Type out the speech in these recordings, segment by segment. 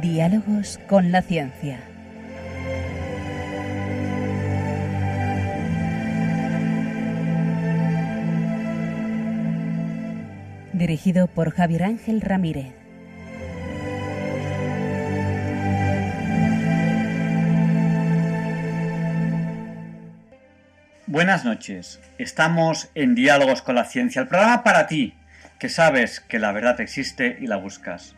Diálogos con la ciencia. Dirigido por Javier Ángel Ramírez. Buenas noches. Estamos en Diálogos con la Ciencia, el programa para ti, que sabes que la verdad existe y la buscas.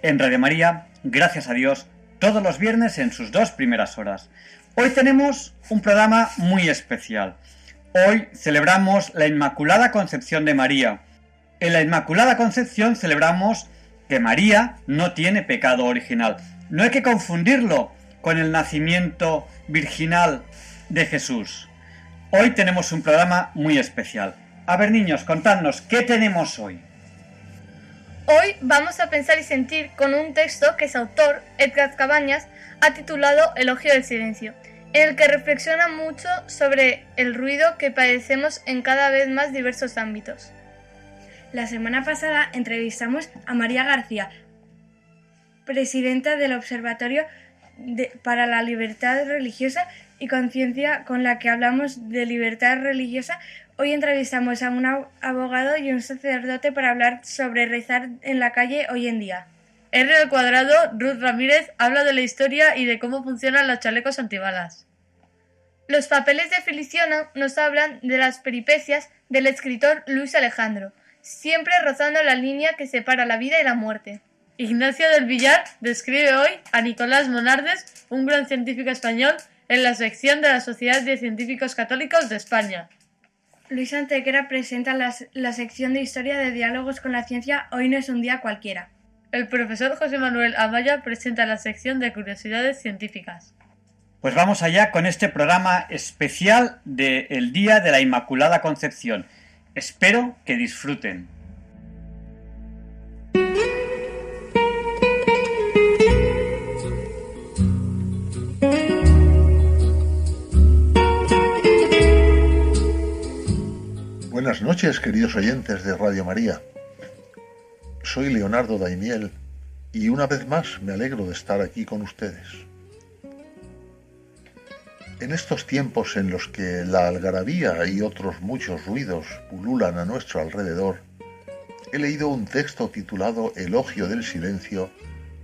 En Radio María, gracias a Dios, todos los viernes en sus dos primeras horas. Hoy tenemos un programa muy especial. Hoy celebramos la Inmaculada Concepción de María. En la Inmaculada Concepción celebramos que María no tiene pecado original. No hay que confundirlo con el nacimiento virginal de Jesús. Hoy tenemos un programa muy especial. A ver niños, contadnos, ¿qué tenemos hoy? Hoy vamos a pensar y sentir con un texto que su autor, Edgar Cabañas, ha titulado Elogio del Silencio, en el que reflexiona mucho sobre el ruido que padecemos en cada vez más diversos ámbitos. La semana pasada entrevistamos a María García, presidenta del Observatorio para la Libertad Religiosa y Conciencia, con la que hablamos de libertad religiosa Hoy entrevistamos a un abogado y un sacerdote para hablar sobre rezar en la calle hoy en día. R al cuadrado, Ruth Ramírez, habla de la historia y de cómo funcionan los chalecos antibalas. Los papeles de Feliciano nos hablan de las peripecias del escritor Luis Alejandro, siempre rozando la línea que separa la vida y la muerte. Ignacio del Villar describe hoy a Nicolás Monardes, un gran científico español, en la sección de la Sociedad de Científicos Católicos de España. Luis Antequera presenta la sección de Historia de Diálogos con la Ciencia Hoy no es un día cualquiera. El profesor José Manuel Amaya presenta la sección de Curiosidades Científicas. Pues vamos allá con este programa especial del Día de la Inmaculada Concepción. Espero que disfruten. Buenas noches, queridos oyentes de Radio María. Soy Leonardo Daimiel y una vez más me alegro de estar aquí con ustedes. En estos tiempos en los que la algarabía y otros muchos ruidos pululan a nuestro alrededor, he leído un texto titulado Elogio del Silencio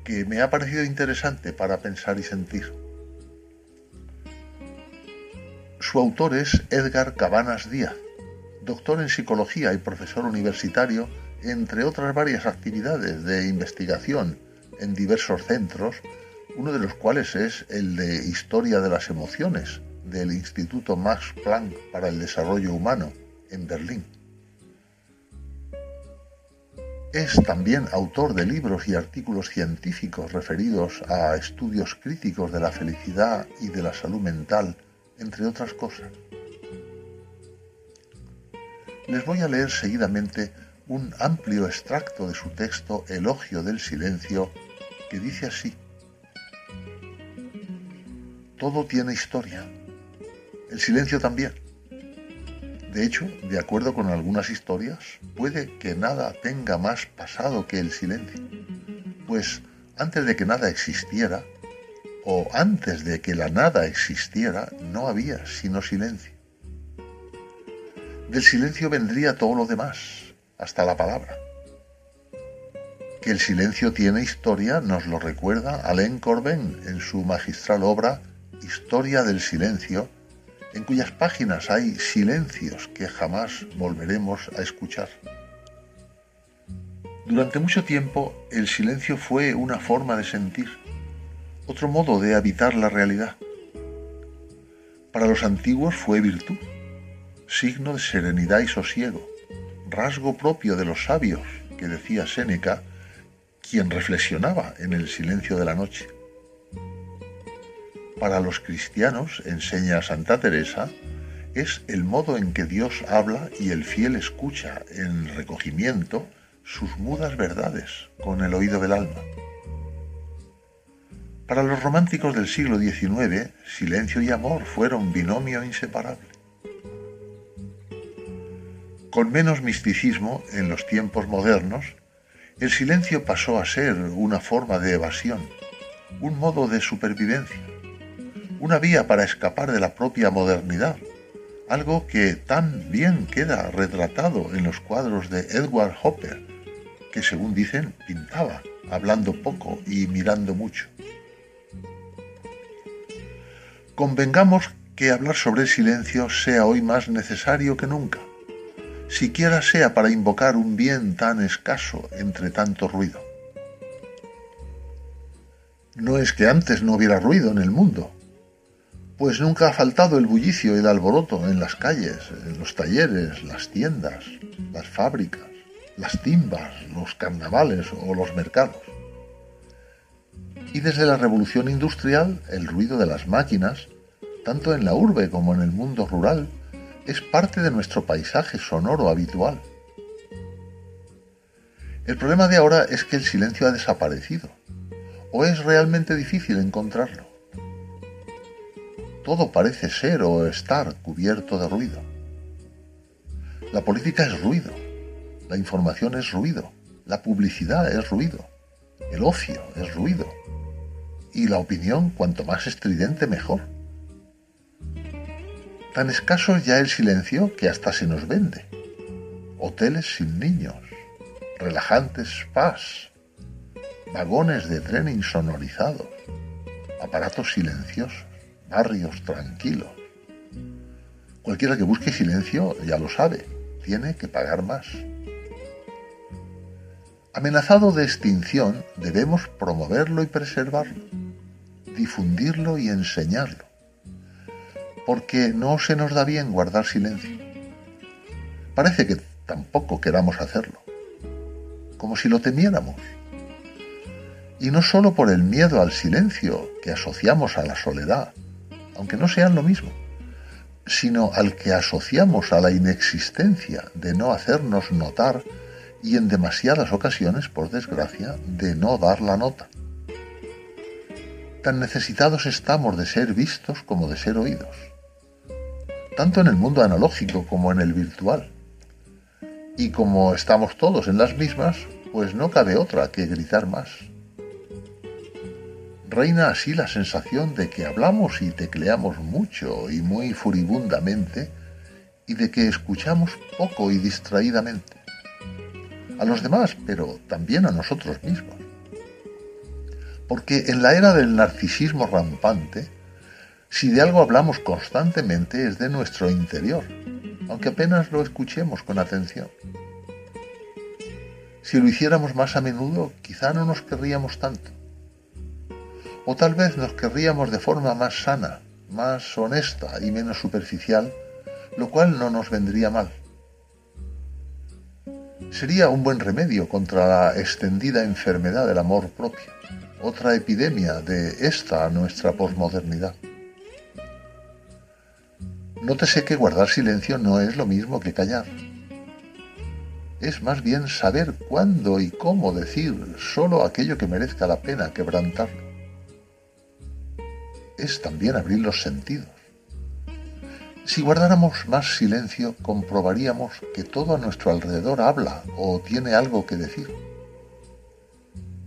que me ha parecido interesante para pensar y sentir. Su autor es Edgar Cabanas Díaz doctor en psicología y profesor universitario, entre otras varias actividades de investigación en diversos centros, uno de los cuales es el de Historia de las Emociones del Instituto Max Planck para el Desarrollo Humano en Berlín. Es también autor de libros y artículos científicos referidos a estudios críticos de la felicidad y de la salud mental, entre otras cosas les voy a leer seguidamente un amplio extracto de su texto Elogio del Silencio, que dice así. Todo tiene historia, el silencio también. De hecho, de acuerdo con algunas historias, puede que nada tenga más pasado que el silencio, pues antes de que nada existiera, o antes de que la nada existiera, no había sino silencio. Del silencio vendría todo lo demás, hasta la palabra. Que el silencio tiene historia nos lo recuerda Alain Corbin en su magistral obra Historia del Silencio, en cuyas páginas hay silencios que jamás volveremos a escuchar. Durante mucho tiempo el silencio fue una forma de sentir, otro modo de habitar la realidad. Para los antiguos fue virtud signo de serenidad y sosiego, rasgo propio de los sabios, que decía Séneca, quien reflexionaba en el silencio de la noche. Para los cristianos, enseña Santa Teresa, es el modo en que Dios habla y el fiel escucha en recogimiento sus mudas verdades con el oído del alma. Para los románticos del siglo XIX, silencio y amor fueron binomio inseparable. Con menos misticismo, en los tiempos modernos, el silencio pasó a ser una forma de evasión, un modo de supervivencia, una vía para escapar de la propia modernidad, algo que tan bien queda retratado en los cuadros de Edward Hopper, que según dicen pintaba, hablando poco y mirando mucho. Convengamos que hablar sobre el silencio sea hoy más necesario que nunca, siquiera sea para invocar un bien tan escaso entre tanto ruido. No es que antes no hubiera ruido en el mundo, pues nunca ha faltado el bullicio y el alboroto en las calles, en los talleres, las tiendas, las fábricas, las timbas, los carnavales o los mercados. Y desde la revolución industrial, el ruido de las máquinas, tanto en la urbe como en el mundo rural, es parte de nuestro paisaje sonoro habitual. El problema de ahora es que el silencio ha desaparecido, o es realmente difícil encontrarlo. Todo parece ser o estar cubierto de ruido. La política es ruido, la información es ruido, la publicidad es ruido, el ocio es ruido, y la opinión cuanto más estridente mejor. Tan escaso es ya el silencio que hasta se nos vende. Hoteles sin niños, relajantes spas, vagones de tren insonorizados, aparatos silenciosos, barrios tranquilos. Cualquiera que busque silencio ya lo sabe, tiene que pagar más. Amenazado de extinción, debemos promoverlo y preservarlo, difundirlo y enseñarlo porque no se nos da bien guardar silencio. Parece que tampoco queramos hacerlo, como si lo temiéramos. Y no solo por el miedo al silencio que asociamos a la soledad, aunque no sean lo mismo, sino al que asociamos a la inexistencia de no hacernos notar y en demasiadas ocasiones, por desgracia, de no dar la nota. Tan necesitados estamos de ser vistos como de ser oídos tanto en el mundo analógico como en el virtual. Y como estamos todos en las mismas, pues no cabe otra que gritar más. Reina así la sensación de que hablamos y tecleamos mucho y muy furibundamente y de que escuchamos poco y distraídamente. A los demás, pero también a nosotros mismos. Porque en la era del narcisismo rampante, si de algo hablamos constantemente es de nuestro interior, aunque apenas lo escuchemos con atención. Si lo hiciéramos más a menudo, quizá no nos querríamos tanto. O tal vez nos querríamos de forma más sana, más honesta y menos superficial, lo cual no nos vendría mal. Sería un buen remedio contra la extendida enfermedad del amor propio, otra epidemia de esta nuestra posmodernidad. Nótese que guardar silencio no es lo mismo que callar. Es más bien saber cuándo y cómo decir solo aquello que merezca la pena quebrantarlo. Es también abrir los sentidos. Si guardáramos más silencio, comprobaríamos que todo a nuestro alrededor habla o tiene algo que decir.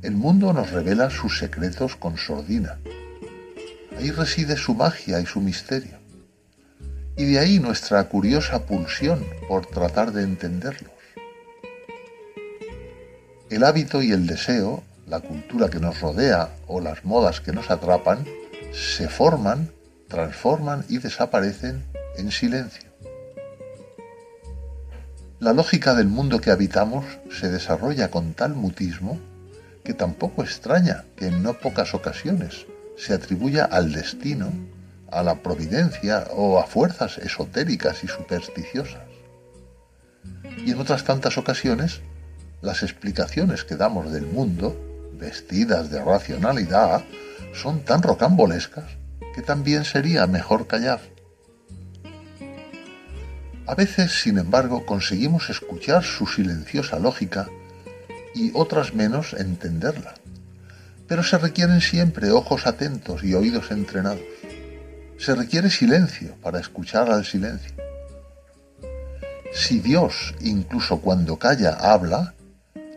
El mundo nos revela sus secretos con sordina. Ahí reside su magia y su misterio y de ahí nuestra curiosa pulsión por tratar de entenderlos. El hábito y el deseo, la cultura que nos rodea o las modas que nos atrapan, se forman, transforman y desaparecen en silencio. La lógica del mundo que habitamos se desarrolla con tal mutismo que tampoco extraña que en no pocas ocasiones se atribuya al destino a la providencia o a fuerzas esotéricas y supersticiosas. Y en otras tantas ocasiones, las explicaciones que damos del mundo, vestidas de racionalidad, son tan rocambolescas que también sería mejor callar. A veces, sin embargo, conseguimos escuchar su silenciosa lógica y otras menos entenderla. Pero se requieren siempre ojos atentos y oídos entrenados. Se requiere silencio para escuchar al silencio. Si Dios, incluso cuando calla, habla,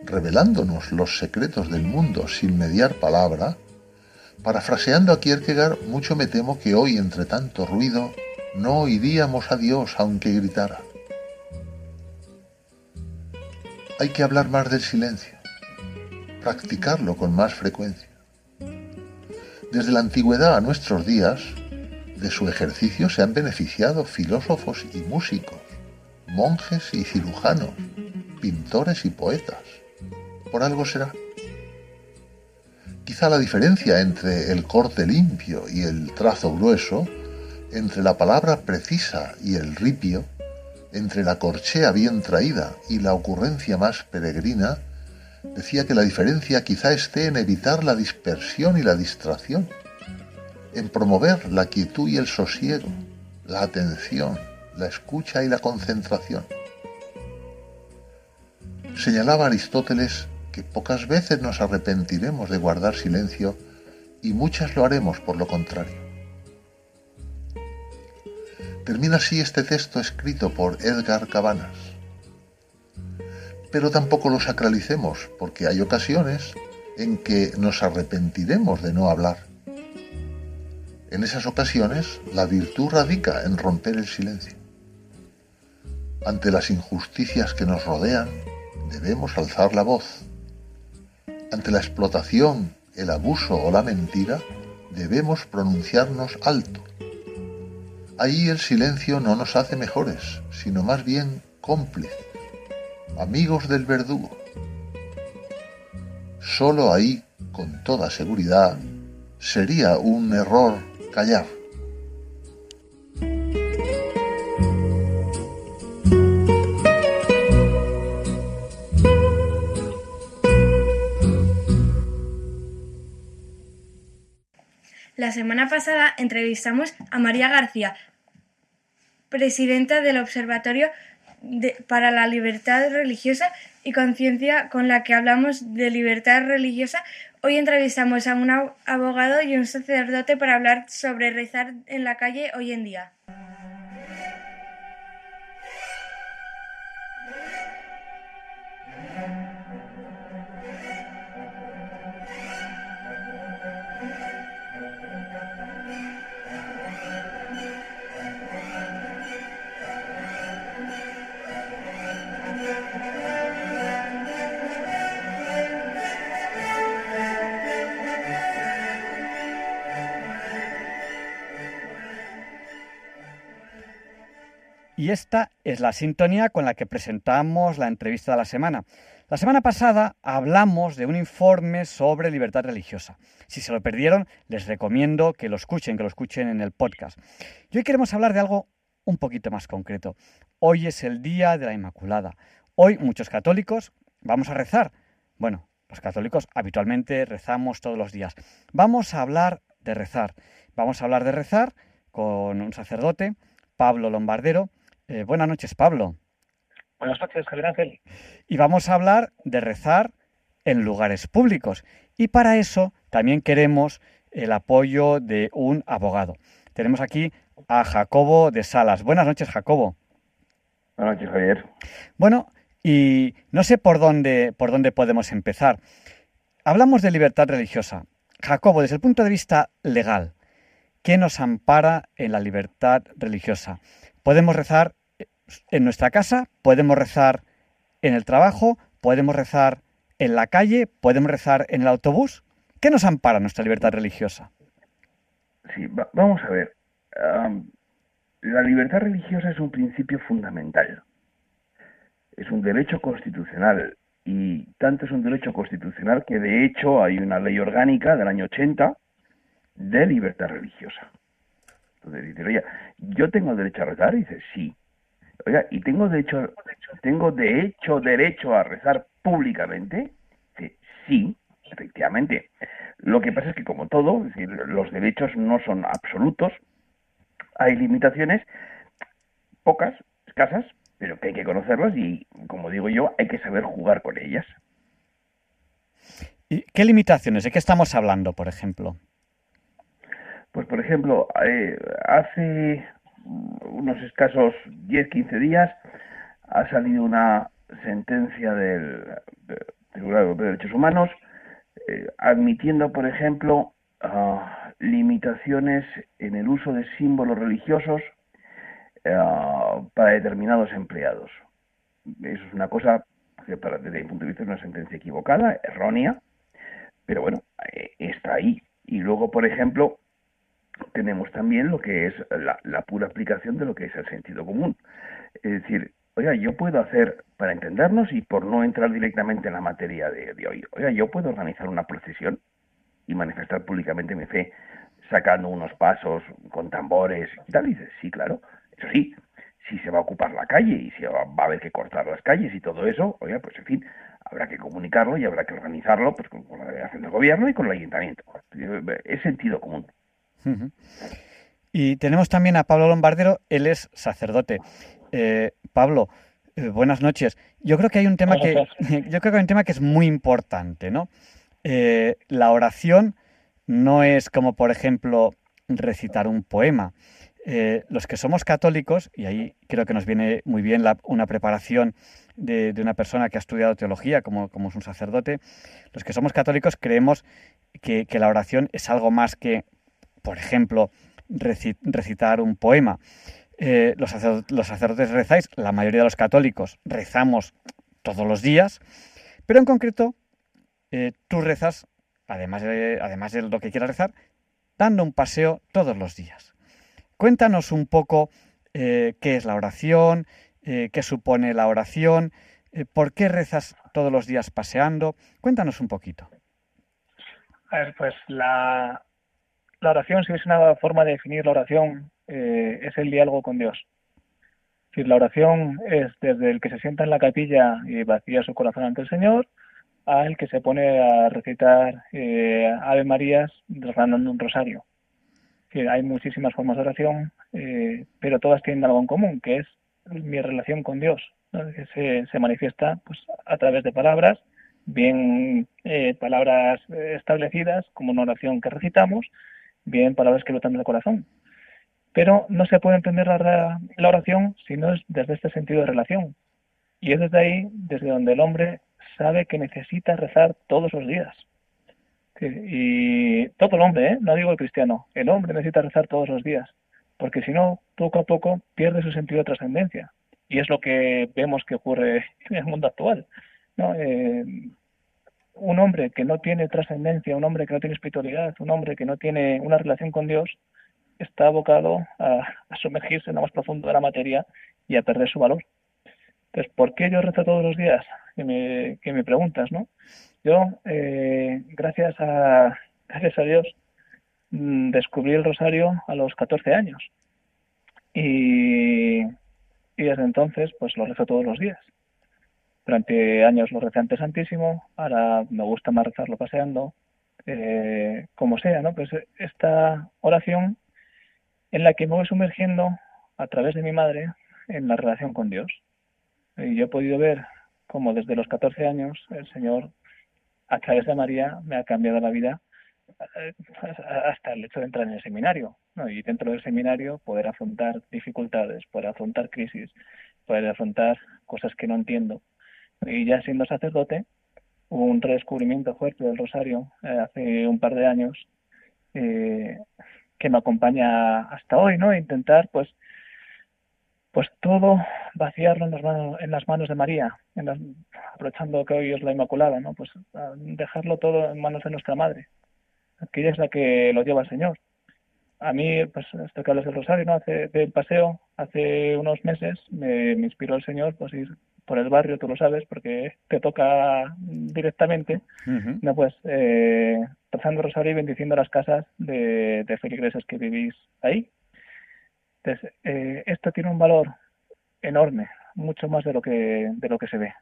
revelándonos los secretos del mundo sin mediar palabra, parafraseando a Kierkegaard, mucho me temo que hoy, entre tanto ruido, no oiríamos a Dios aunque gritara. Hay que hablar más del silencio, practicarlo con más frecuencia. Desde la antigüedad a nuestros días, de su ejercicio se han beneficiado filósofos y músicos, monjes y cirujanos, pintores y poetas. Por algo será. Quizá la diferencia entre el corte limpio y el trazo grueso, entre la palabra precisa y el ripio, entre la corchea bien traída y la ocurrencia más peregrina, decía que la diferencia quizá esté en evitar la dispersión y la distracción, en promover la quietud y el sosiego, la atención, la escucha y la concentración. Señalaba Aristóteles pocas veces nos arrepentiremos de guardar silencio y muchas lo haremos por lo contrario. Termina así este texto escrito por Edgar Cabanas. Pero tampoco lo sacralicemos, porque hay ocasiones en que nos arrepentiremos de no hablar. En esas ocasiones, la virtud radica en romper el silencio. Ante las injusticias que nos rodean, debemos alzar la voz. Ante la explotación, el abuso o la mentira, debemos pronunciarnos alto. Ahí el silencio no nos hace mejores, sino más bien cómplices, amigos del verdugo. Solo ahí, con toda seguridad, sería un error callar. La semana pasada entrevistamos a María García, presidenta del Observatorio para la Libertad Religiosa y Conciencia, con la que hablamos de libertad religiosa. Hoy entrevistamos a un abogado y un sacerdote para hablar sobre rezar en la calle hoy en día. Y esta es la sintonía con la que presentamos la entrevista de la semana. La semana pasada hablamos de un informe sobre libertad religiosa. Si se lo perdieron, les recomiendo que lo escuchen, que lo escuchen en el podcast. Y hoy queremos hablar de algo un poquito más concreto. Hoy es el Día de la Inmaculada. Hoy muchos católicos vamos a rezar. Bueno, los católicos habitualmente rezamos todos los días. Vamos a hablar de rezar. Vamos a hablar de rezar con un sacerdote, Pablo Lombardero, eh, buenas noches, Pablo. Buenas noches, Javier Ángel. Y vamos a hablar de rezar en lugares públicos. Y para eso también queremos el apoyo de un abogado. Tenemos aquí a Jacobo de Salas. Buenas noches, Jacobo. Buenas noches, Javier. Bueno, y no sé por dónde, por dónde podemos empezar. Hablamos de libertad religiosa. Jacobo, desde el punto de vista legal, ¿qué nos ampara en la libertad religiosa? Podemos rezar en nuestra casa, podemos rezar en el trabajo, podemos rezar en la calle, podemos rezar en el autobús. ¿Qué nos ampara nuestra libertad religiosa? Sí, vamos a ver. la libertad religiosa es un principio fundamental. Es un derecho constitucional y tanto es un derecho constitucional que de hecho hay una ley orgánica del año 80 de libertad religiosa. Entonces dice, oye, yo tengo derecho a rezar, y dice, sí. Oiga, ¿y tengo derecho, tengo de hecho derecho a rezar públicamente? Sí, efectivamente. Lo que pasa es que como todo, es decir, los derechos no son absolutos, hay limitaciones, pocas, escasas, pero que hay que conocerlas y, como digo yo, hay que saber jugar con ellas. ¿Y ¿Qué limitaciones? ¿De qué estamos hablando, por ejemplo? Pues, por ejemplo, eh, hace unos escasos 10-15 días ha salido una sentencia del Tribunal Europeo de Derechos Humanos eh, admitiendo, por ejemplo, ah, limitaciones en el uso de símbolos religiosos ah, para determinados empleados. Eso es una cosa que para, desde mi punto de vista es una sentencia equivocada, errónea, pero bueno, eh, está ahí. Y luego, por ejemplo, tenemos también lo que es la, pura aplicación de lo que es el sentido común. Es decir, oiga, yo puedo hacer, para entendernos y por no entrar directamente en la materia de, de hoy, oiga, yo puedo organizar una procesión y manifestar públicamente mi fe sacando unos pasos con tambores y tal. Y dices, sí, claro, eso sí, si se va a ocupar la calle y si va, a haber que cortar las calles y todo eso, oiga, pues en fin, habrá que comunicarlo y habrá que organizarlo pues con, la delegación del gobierno y con el ayuntamiento. Es sentido común. Y tenemos también a Pablo Lombardero, él es sacerdote. Eh, Pablo, eh, buenas noches. Yo creo que hay un tema que yo creo que hay un tema que es muy importante, ¿no? Eh, la oración no es como, por ejemplo, recitar un poema. los que somos católicos, y ahí creo que nos viene muy bien una preparación de, una persona que ha estudiado teología, como, como, es un sacerdote, los que somos católicos creemos que, que la oración es algo más que por ejemplo, recitar un poema. Eh, los, sacerdotes rezáis, la mayoría de los católicos rezamos todos los días, pero en concreto eh, tú rezas, además de, además de lo que quieras rezar, dando un paseo todos los días. Cuéntanos un poco eh, qué es la oración, qué supone la oración, por qué rezas todos los días paseando. Cuéntanos un poquito. A ver, pues la, la oración, si es una forma de definir la oración, eh, es el diálogo con Dios. Si la oración es desde el que se sienta en la capilla y vacía su corazón ante el Señor, al que se pone a recitar eh, Ave Marías rezando un rosario. hay muchísimas formas de oración, eh, pero todas tienen algo en común, que es mi relación con Dios, que se, se, manifiesta pues, a través de palabras, bien palabras establecidas como una oración que recitamos, bien palabras que brotan del corazón. Pero no se puede entender la, oración si no es desde este sentido de relación. Y es desde ahí, desde donde el hombre sabe que necesita rezar todos los días. Y todo el hombre, ¿eh? no digo el cristiano, el hombre necesita rezar todos los días, porque si no, poco a poco pierde su sentido de trascendencia. Y es lo que vemos que ocurre en el mundo actual. ¿no? Eh, un hombre que no tiene trascendencia, un hombre que no tiene espiritualidad, un hombre que no tiene una relación con Dios, está abocado a, sumergirse en lo más profundo de la materia y a perder su valor. Entonces, ¿por qué yo rezo todos los días? Que me, que me preguntas, ¿no? Yo, eh, gracias, a, gracias a Dios, mm, descubrí el rosario a los 14 años. Y, y desde entonces, pues lo rezo todos los días. Durante años lo recé ante Santísimo, ahora me gusta más rezarlo paseando, eh, como sea, ¿no? Pues esta oración en la que me voy sumergiendo a través de mi madre en la relación con Dios. Y yo he podido ver cómo desde los 14 años el Señor, a través de María, me ha cambiado la vida eh, hasta el hecho de entrar en el seminario. ¿no? Y dentro del seminario poder afrontar dificultades, poder afrontar crisis, poder afrontar cosas que no entiendo y ya siendo sacerdote, hubo un redescubrimiento fuerte del rosario eh, hace un par de años eh, que me acompaña hasta hoy, ¿no? Intentar, pues, pues todo vaciarlo en las manos, en las manos de María, aprovechando que hoy es la Inmaculada, ¿no? Pues dejarlo todo en manos de nuestra Madre, que ella es la que lo lleva al Señor. A mí, pues, esto que hablas del Rosario, ¿no? Hace, del paseo, hace unos meses me, me inspiró el Señor, pues, ir por el barrio, tú lo sabes, porque te toca directamente, no pues eh, rezando rosario y bendiciendo las casas de, de feligreses que vivís ahí. Entonces, eh, esto tiene un valor enorme, mucho más de lo que, de lo que se ve.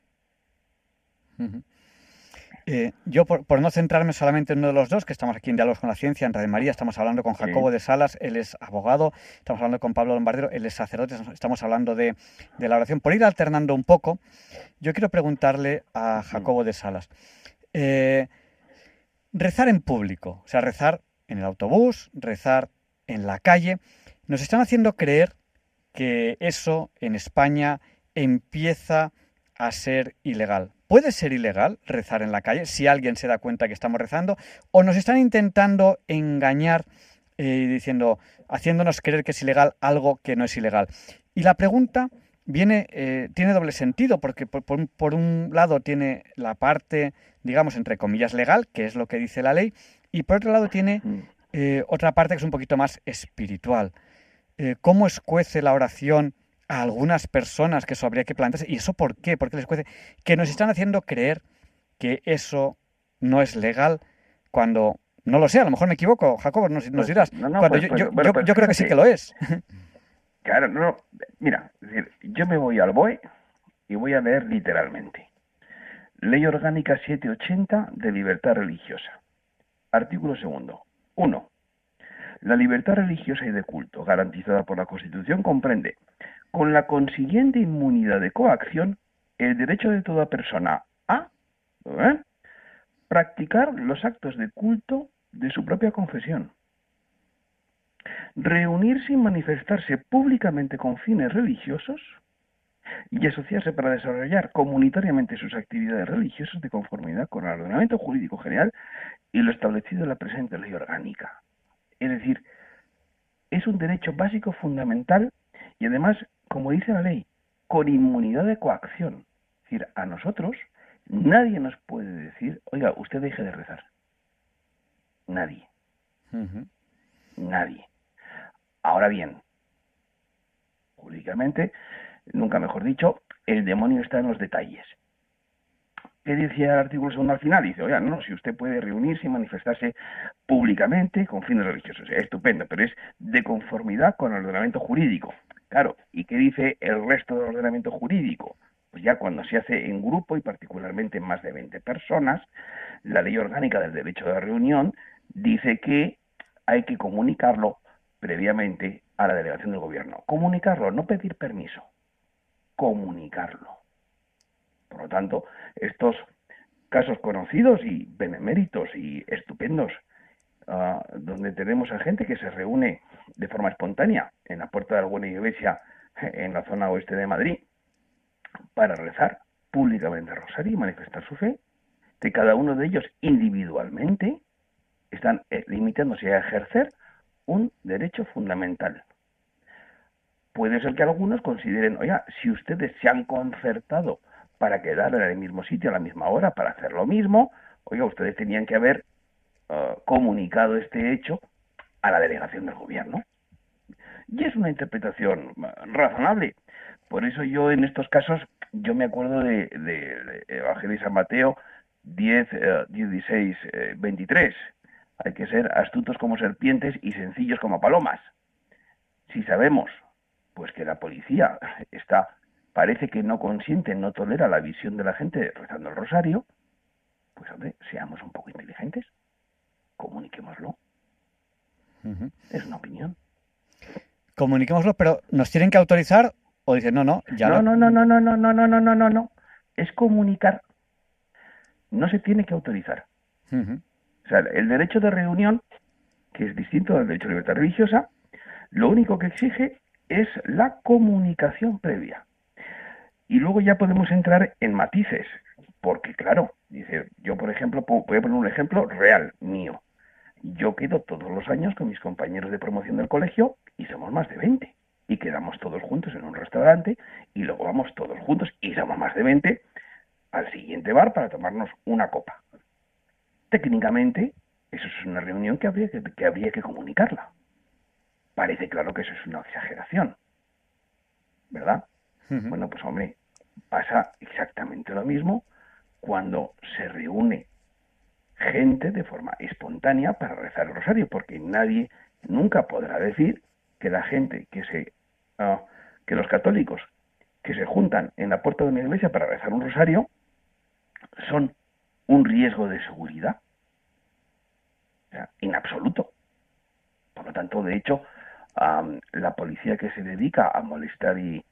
Eh, yo, por, no centrarme solamente en uno de los dos, que estamos aquí en Diálogos con la Ciencia, en Radio María, estamos hablando con Jacobo de Salas, él es abogado, estamos hablando con Pablo Lombardero, él es sacerdote, estamos hablando de, la oración. Por ir alternando un poco, yo quiero preguntarle a Jacobo de Salas, eh, rezar en público, o sea, rezar en el autobús, rezar en la calle, nos están haciendo creer que eso en España empieza a ser ilegal. ¿Puede ser ilegal rezar en la calle si alguien se da cuenta que estamos rezando? ¿O nos están intentando engañar eh, diciendo, haciéndonos creer que es ilegal algo que no es ilegal? Y la pregunta viene, eh, tiene doble sentido, porque por, un lado tiene la parte, digamos, entre comillas, legal, que es lo que dice la ley, y por otro lado tiene eh, otra parte que es un poquito más espiritual. ¿Cómo escuece la oración a algunas personas que eso habría que plantearse. ¿Y eso por qué? ¿Por qué les cuece? Que nos están haciendo creer que eso no es legal cuando no lo sé. A lo mejor me equivoco, Jacobo, nos, nos dirás. yo, creo que sí que lo es. Claro, no, mira, yo me voy al BOE y voy a leer literalmente. Ley Orgánica 780 de Libertad Religiosa. Artículo segundo. 1. La libertad religiosa y de culto garantizada por la Constitución comprende con la consiguiente inmunidad de coacción, el derecho de toda persona a ¿eh? practicar los actos de culto de su propia confesión, reunirse y manifestarse públicamente con fines religiosos y asociarse para desarrollar comunitariamente sus actividades religiosas de conformidad con el ordenamiento jurídico general y lo establecido en la presente ley orgánica. Es decir, es un derecho básico fundamental y además como dice la ley, con inmunidad de coacción. Es decir, a nosotros nadie nos puede decir, oiga, usted deje de rezar. Nadie. Nadie. Ahora bien, jurídicamente, nunca mejor dicho, el demonio está en los detalles. ¿Qué decía el artículo segundo al final? Dice, oiga, no, si usted puede reunirse y manifestarse públicamente con fines religiosos. Estupendo, pero es de conformidad con el ordenamiento jurídico. Claro, ¿y qué dice el resto del ordenamiento jurídico? Pues ya cuando se hace en grupo y particularmente en más de 20 personas, la ley orgánica del derecho de reunión dice que hay que comunicarlo previamente a la delegación del gobierno. Comunicarlo, no pedir permiso, comunicarlo. Por lo tanto, estos casos conocidos y beneméritos y estupendos Ah, donde tenemos a gente que se reúne de forma espontánea en la puerta de alguna iglesia en la zona oeste de Madrid para rezar públicamente el rosario y manifestar su fe, que cada uno de ellos individualmente están eh, limitándose a ejercer un derecho fundamental. Puede ser que algunos consideren, oiga, si ustedes se han concertado para quedar en el mismo sitio a la misma hora para hacer lo mismo, oiga, ustedes tenían que haber Uh, comunicado este hecho a la delegación del gobierno. Y es una interpretación uh, razonable. Por eso yo en estos casos, yo me acuerdo de, Evangelio de San Mateo 10, 16, 23. Hay que ser astutos como serpientes y sencillos como palomas. Si sabemos, pues que la policía está, parece que no consiente, no tolera la visión de la gente rezando el rosario, pues hombre, seamos un poco inteligentes comuniquémoslo. Es una opinión. Comuniquémoslo, pero ¿nos tienen que autorizar o dicen no, no, ya no? No, no, no, no, no, no, no, no, no, no, no. Es comunicar. No se tiene que autorizar. O sea, el derecho de reunión, que es distinto del derecho de libertad religiosa, lo único que exige es la comunicación previa. Y luego ya podemos entrar en matices, porque claro, dice, yo por ejemplo, voy a poner un ejemplo real mío. Yo quedo todos los años con mis compañeros de promoción del colegio y somos más de 20. Y quedamos todos juntos en un restaurante y luego vamos todos juntos y somos más de 20 al siguiente bar para tomarnos una copa. Técnicamente, eso es una reunión que habría que, que habría que comunicarla. Parece claro que eso es una exageración. ¿Verdad? Bueno, pues hombre, pasa exactamente lo mismo cuando se reúne gente de forma espontánea para rezar el rosario, porque nadie nunca podrá decir que la gente que se ah, que los católicos que se juntan en la puerta de una iglesia para rezar un rosario son un riesgo de seguridad. en absoluto. Por lo tanto, de hecho, la policía que se dedica a molestar y,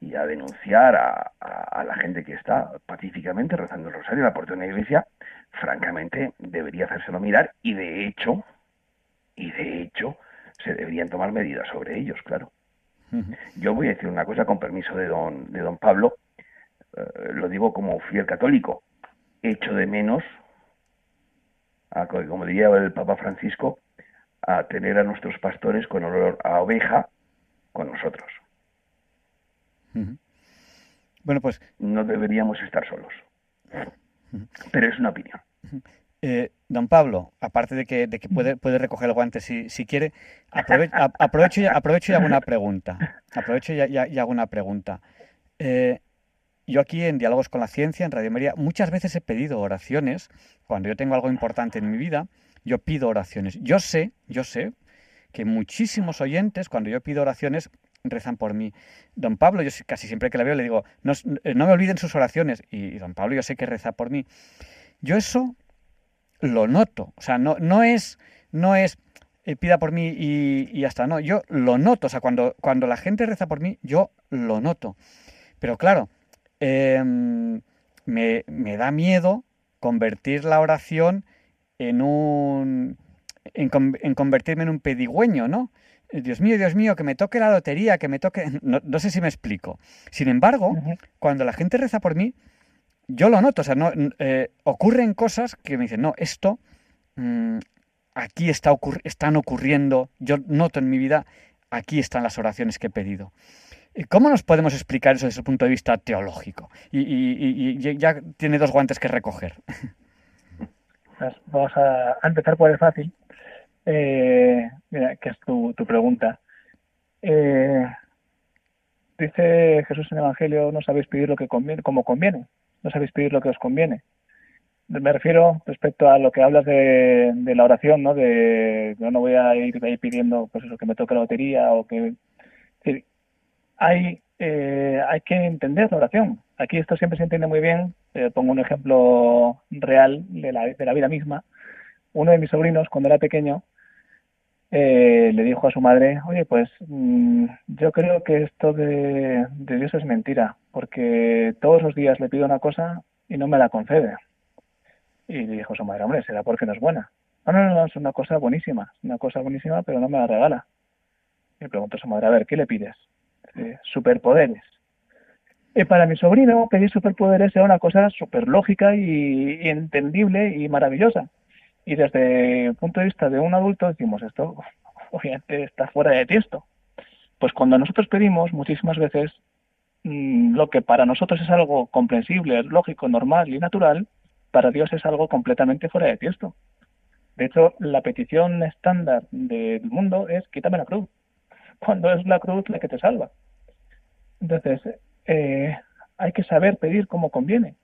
y a denunciar a, a, la gente que está pacíficamente rezando el rosario en la puerta de una iglesia, francamente, debería hacérselo mirar y de hecho, y de hecho, se deberían tomar medidas sobre ellos, claro. Yo voy a decir una cosa con permiso de don, de don Pablo, eh, lo digo como fiel católico, echo de menos, a, como diría el Papa Francisco, a tener a nuestros pastores con olor a oveja con nosotros. Bueno, pues... No deberíamos estar solos. Pero es una opinión. Eh, don Pablo, aparte de que, de que puede, puede, recoger el guante si, si quiere, aprovecho, y, aprovecho y hago una pregunta. Aprovecho y, hago una pregunta. Eh, yo aquí en Diálogos con la Ciencia, en Radio María, muchas veces he pedido oraciones. Cuando yo tengo algo importante en mi vida, yo pido oraciones. Yo sé, yo sé que muchísimos oyentes, cuando yo pido oraciones, rezan por mí. Don Pablo, yo casi siempre que la veo le digo, no, eh, no me olviden sus oraciones. Y, don Pablo, yo sé que reza por mí. Yo eso lo noto. O sea, no, no es, no es eh, pida por mí y, hasta no. Yo lo noto. O sea, cuando, cuando la gente reza por mí, yo lo noto. Pero claro, em, me, me da miedo convertir la oración en un. En, en, convertirme en un pedigüeño, ¿no? Dios mío, Dios mío, que me toque la lotería, que me toque... No, sé si me explico. Sin embargo, cuando la gente reza por mí, yo lo noto. O sea, no, eh, ocurren cosas que me dicen, no, esto mm, aquí está están ocurriendo, yo noto en mi vida, aquí están las oraciones que he pedido. ¿Cómo nos podemos explicar eso desde el punto de vista teológico? Y, ya tiene dos guantes que recoger. Pues vamos a empezar por el fácil eh, mira, que es tu, tu pregunta. Eh, dice Jesús en el Evangelio, no sabéis pedir lo que conviene, como conviene, no sabéis pedir lo que os conviene. Me refiero respecto a lo que hablas de, la oración, ¿no? De no voy a ir, pidiendo, pues eso, que me toque la lotería o que... hay, eh, hay que entender la oración. Aquí esto siempre se entiende muy bien. Eh, pongo un ejemplo real de la, de la vida misma. Uno de mis sobrinos, cuando era pequeño, eh, le dijo a su madre, oye, pues mm, yo creo que esto de, Dios es mentira, porque todos los días le pido una cosa y no me la concede. Y le dijo su madre, hombre, será porque no es buena. No, no, no, es una cosa buenísima, es una cosa buenísima, pero no me la regala. Y le preguntó a su madre, a ver, ¿qué le pides? superpoderes. Y para mi sobrino, pedir superpoderes era una cosa súper lógica y entendible y maravillosa. Y desde el punto de vista de un adulto decimos esto, obviamente está fuera de tiesto. Pues cuando nosotros pedimos, muchísimas veces, mm, lo que para nosotros es algo comprensible, lógico, normal y natural, para Dios es algo completamente fuera de tiesto. De hecho, la petición estándar del mundo es quítame la cruz, cuando es la cruz la que te salva. Entonces, eh, hay que saber pedir como conviene.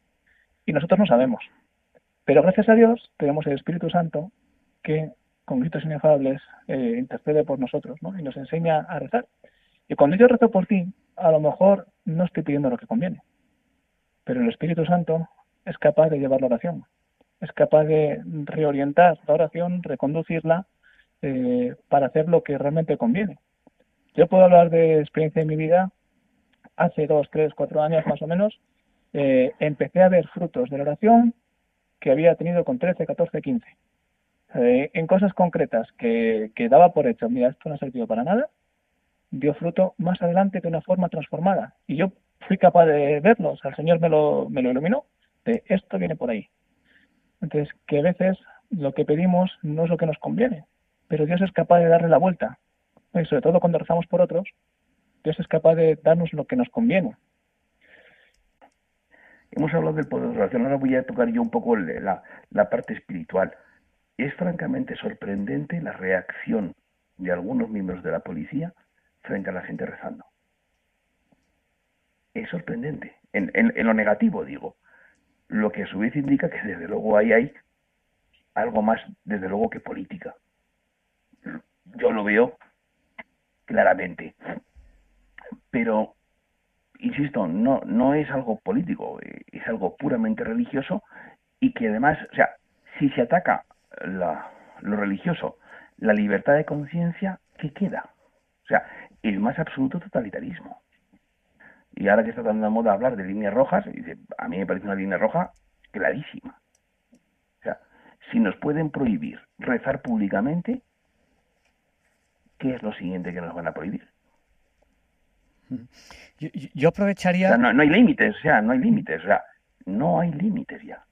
Y nosotros no sabemos. Pero gracias a Dios tenemos el Espíritu Santo que con gritos inefables eh, intercede por nosotros ¿no? y nos enseña a rezar. Y cuando yo rezo por ti, a lo mejor no estoy pidiendo lo que conviene, pero el Espíritu Santo es capaz de llevar la oración, es capaz de reorientar la oración, reconducirla eh, para hacer lo que realmente conviene. Yo puedo hablar de experiencia en mi vida. Hace dos, tres, cuatro años más o menos, eh, empecé a ver frutos de la oración que había tenido con 13, 14, 15. en cosas concretas que, daba por hecho, mira, esto no ha servido para nada, dio fruto más adelante de una forma transformada. Y yo fui capaz de verlo, o sea, el Señor me lo, me lo iluminó, de esto viene por ahí. Entonces, que a veces lo que pedimos no es lo que nos conviene, pero Dios es capaz de darle la vuelta. Y sobre todo cuando rezamos por otros, Dios es capaz de darnos lo que nos conviene. Hemos hablado del poder de oración, ahora voy a tocar yo un poco la, parte espiritual. Es francamente sorprendente la reacción de algunos miembros de la policía frente a la gente rezando. Es sorprendente, en, en, lo negativo digo, lo que a su vez indica que desde luego ahí hay algo más, desde luego, que política. Yo lo veo claramente. Pero insisto, no, no es algo político, eh, es algo puramente religioso y que además, o sea, si se ataca la, lo religioso, la libertad de conciencia, ¿qué queda? O sea, el más absoluto totalitarismo. Y ahora que está tan de moda hablar de líneas rojas, a mí me parece una línea roja clarísima. O sea, si nos pueden prohibir rezar públicamente, ¿qué es lo siguiente que nos van a prohibir? Yo, yo aprovecharía... O sea, no, no hay límites, o sea, no hay límites, o sea, no hay límites ya.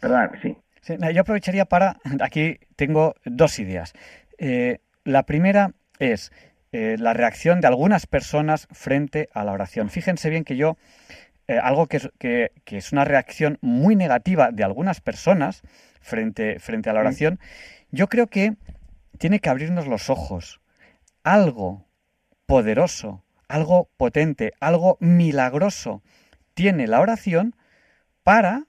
Perdón, sí. Sí, no, yo aprovecharía para... Aquí tengo dos ideas. Eh, la primera es eh, la reacción de algunas personas frente a la oración. Fíjense bien que yo, eh, algo que es, que, que es, una reacción muy negativa de algunas personas frente, frente a la oración, yo creo que tiene que abrirnos los ojos. Algo poderoso, algo potente, algo milagroso tiene la oración para,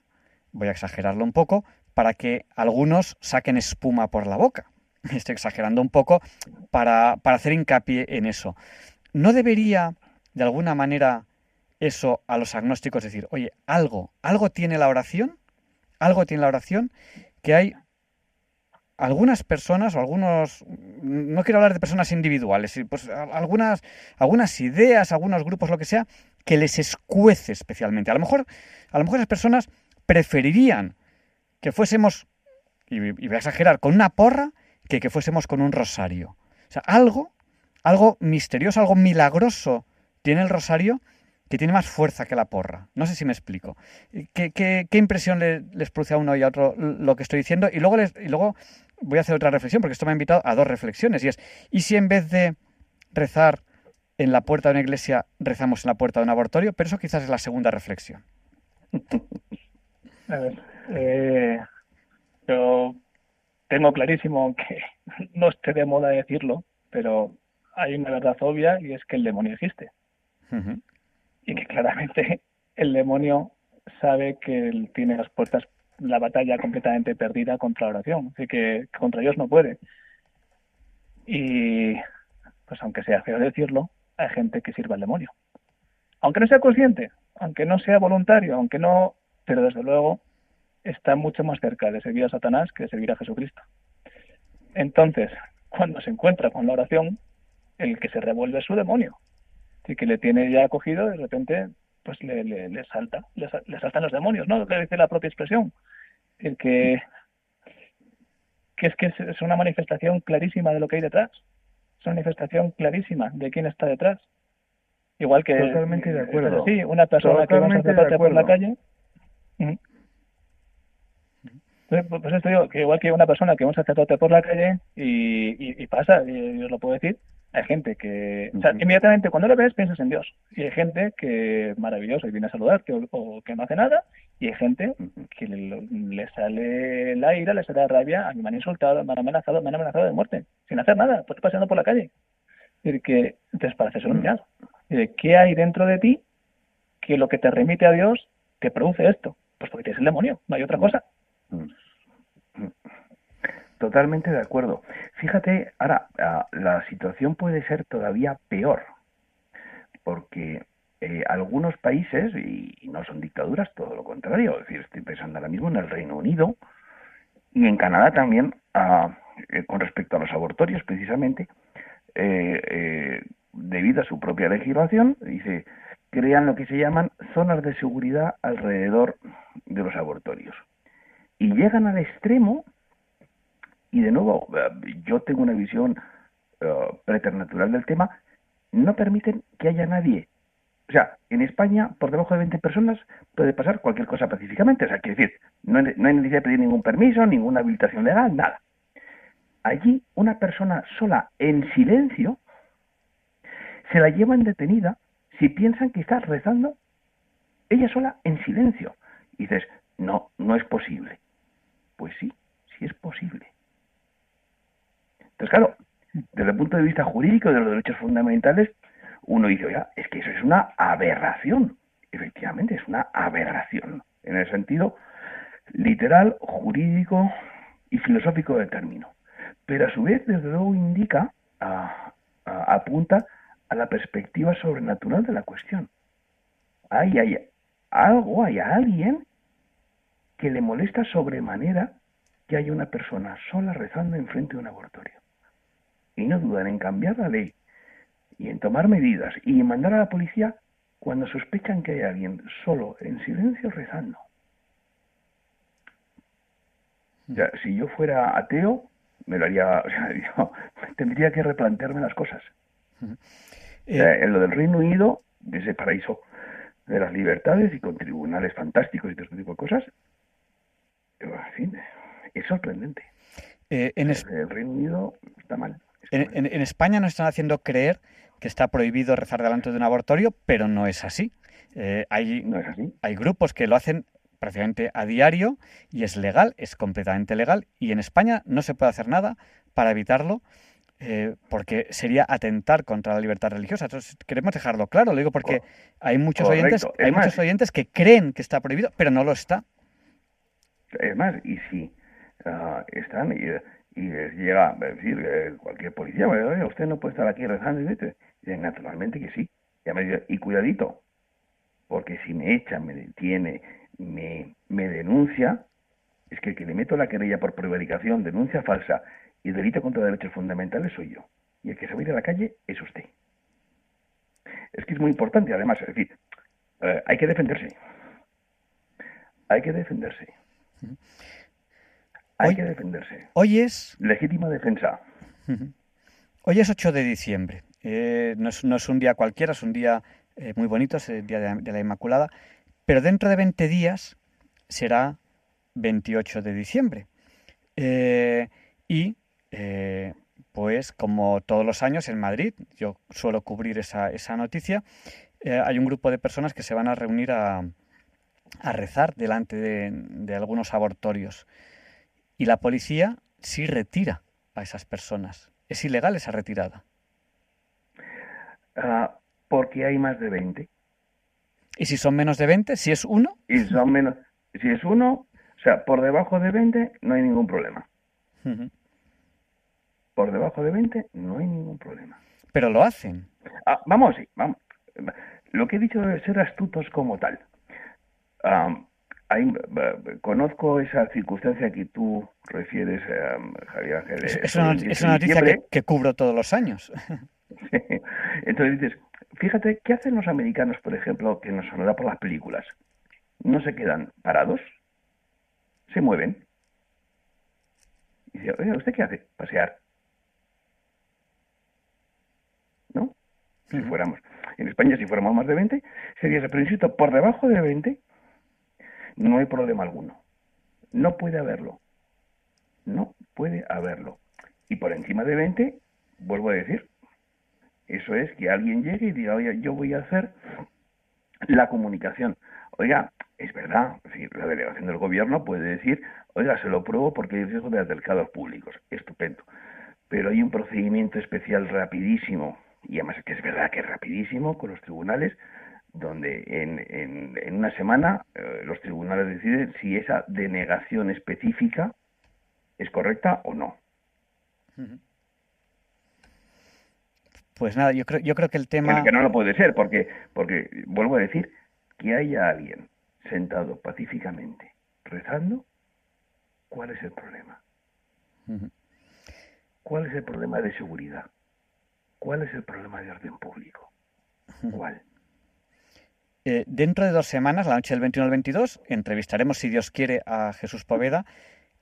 voy a exagerarlo un poco, para que algunos saquen espuma por la boca. Estoy exagerando un poco para, para hacer hincapié en eso. ¿No debería, de alguna manera, eso a los agnósticos decir, oye, algo, algo tiene la oración, algo tiene la oración, que hay algunas personas o algunos, no quiero hablar de personas individuales, pues algunas, algunas ideas, algunos grupos, lo que sea, que les escuece especialmente. A lo mejor, a lo mejor esas personas preferirían que fuésemos, y, voy a exagerar, con una porra que que fuésemos con un rosario. O sea, algo, algo misterioso, algo milagroso tiene el rosario que tiene más fuerza que la porra. No sé si me explico. ¿Qué, qué, qué impresión le, les produce a uno y a otro lo que estoy diciendo? Y luego, les, y luego voy a hacer otra reflexión, porque esto me ha invitado a dos reflexiones. Y es, ¿y si en vez de rezar en la puerta de una iglesia, rezamos en la puerta de un abortorio? Pero eso quizás es la segunda reflexión. A ver, eh, yo tengo clarísimo que no esté de moda decirlo, pero hay una verdad obvia y es que el demonio existe. Uh -huh. Y que claramente el demonio sabe que él tiene las puertas, la batalla completamente perdida contra la oración, así que contra Dios no puede. Y pues aunque sea feo decirlo, hay gente que sirva al demonio. Aunque no sea consciente, aunque no sea voluntario, aunque no, pero desde luego está mucho más cerca de servir a Satanás que de servir a Jesucristo. Entonces, cuando se encuentra con la oración, el que se revuelve es su demonio. Así que le tiene ya acogido, de repente, pues le, le, le salta, le, le, saltan los demonios, ¿no? Lo que dice la propia expresión. El que, que es que es una manifestación clarísima de lo que hay detrás. Es una manifestación clarísima de quién está detrás. Igual que... Totalmente de acuerdo. Sí, una persona Totalmente que va a por la calle... Pues esto digo, que igual que una persona que va a sacerdote por la calle y, y, y pasa, y, y, os lo puedo decir, hay gente que, o sea, inmediatamente cuando lo ves piensas en Dios. Y hay gente que maravilloso y viene a saludarte o, o que no hace nada. Y hay gente que le, le, sale la ira, le sale la rabia, a mí me han insultado, me han amenazado, me han amenazado de muerte, sin hacer nada, pues paseando por la calle. Es que, entonces para hacerse un ¿Qué hay dentro de ti que lo que te remite a Dios te produce esto? Pues porque tienes el demonio, no hay otra cosa. Totalmente de acuerdo. Fíjate, ahora la situación puede ser todavía peor, porque eh, algunos países, y, no son dictaduras, todo lo contrario, es decir, estoy pensando ahora mismo en el Reino Unido y en Canadá también, uh, eh, con respecto a los abortorios precisamente, eh, debido a su propia legislación, dice, crean lo que se llaman zonas de seguridad alrededor de los abortorios. Y llegan al extremo y de nuevo, yo tengo una visión uh, preternatural del tema, no permiten que haya nadie. O sea, en España, por debajo de 20 personas, puede pasar cualquier cosa pacíficamente. O sea, quiere decir, no hay, no necesidad de pedir ningún permiso, ninguna habilitación legal, nada. Allí, una persona sola, en silencio, se la llevan detenida si piensan que está rezando ella sola en silencio. Y dices, no, no es posible. Pues sí, sí es posible. Entonces, claro, desde el punto de vista jurídico de los derechos fundamentales, uno dice, oiga, es que eso es una aberración. Efectivamente, es una aberración, en el sentido literal, jurídico y filosófico del término. Pero a su vez, desde luego, indica, apunta a la perspectiva sobrenatural de la cuestión. Hay, hay algo, hay alguien que le molesta sobremanera que haya una persona sola rezando enfrente de un abortorio y no dudan en cambiar la ley y en tomar medidas y en mandar a la policía cuando sospechan que hay alguien solo en silencio rezando. O sea, si yo fuera ateo, me lo haría, o sea, yo tendría que replantearme las cosas. O sea, en lo del Reino Unido, de ese paraíso de las libertades y con tribunales fantásticos y todo ese tipo de cosas, en fin, es sorprendente. eh, en, Es- El Reino Unido está mal. En- mal. en- en España nos están haciendo creer que está prohibido rezar delante de un abortorio, pero no es así. Eh, hay, No es así. hay grupos que lo hacen prácticamente a diario y es legal, es completamente legal. Y en España no se puede hacer nada para evitarlo eh, porque sería atentar contra la libertad religiosa. Entonces, queremos dejarlo claro, lo digo porque hay muchos correcto. oyentes, Es hay más- muchos oyentes que creen que está prohibido, pero no lo está. Es más, y si ah, están y, llega a decir eh, cualquier policía, "Oye, oye, usted no puede estar aquí rezando, y dice, naturalmente que sí. Ya me dice, y cuidadito, porque si me echa, me detiene, me, me denuncia, es que el que le meto la querella por prevaricación, denuncia falsa y delito contra derechos fundamentales soy yo. Y el que se va a ir a la calle es usted. Es que es muy importante, además, es decir, eh, hay que defenderse. Hay que defenderse. Hay Hoy- que defenderse. Hoy es Legítima defensa. Hoy es 8 de diciembre. Eh, no, es, no es un día cualquiera, es un día eh, muy bonito, es el día de, de la Inmaculada. Pero dentro de 20 días será 28 de diciembre. Eh, y, eh, pues, como todos los años en Madrid, yo suelo cubrir esa, esa noticia, eh, hay un grupo de personas que se van a reunir a, a rezar delante de, de algunos abortorios. Y la policía sí retira a esas personas. Es ilegal esa retirada. Ah, porque hay más de 20. Y si son menos de 20, si es uno, Y son menos. Si es uno, o sea, por debajo de 20 no hay ningún problema. Por debajo de 20 no hay ningún problema. pero lo hacen. Ah, vamos, sí, vamos. Lo que he dicho debe ser astutos como tal. Am, hay- b- conozco esa circunstancia que tú refieres, am, Javier Ángel. Es, eh, es una, sobre el not- es 18 una de noticia que, cubro todos los años. Entonces dices, fíjate, ¿qué hacen los americanos, por ejemplo, que nos sonará por las películas? No se quedan parados, se mueven. Y dice, oye, ¿usted qué hace? Pasear. ¿No? Si fuéramos. En España, si fuéramos más de 20, sería ese. Por debajo de 20, no hay problema alguno. No puede haberlo. No puede haberlo. Y por encima de 20, vuelvo a decir, eso es que alguien llegue y diga, oye, yo voy a hacer la comunicación. Oiga, es verdad, es la delegación del gobierno puede decir, oiga, se lo pruebo porque hay riesgo de altercados públicos. Estupendo. Pero hay un procedimiento especial rapidísimo, y además que es verdad que es rapidísimo con los tribunales, donde en, en, en una semana eh, los tribunales deciden si esa denegación específica es correcta o no. Pues nada, yo creo, yo creo que el tema... que no lo puede ser, porque, porque vuelvo a decir, que haya alguien sentado pacíficamente rezando, ¿cuál es el problema? ¿Cuál es el problema de seguridad? ¿Cuál es el problema de orden público? ¿Cuál? Eh, dentro de dos semanas, la noche del 21 al 22, entrevistaremos, si Dios quiere, a Jesús Poveda,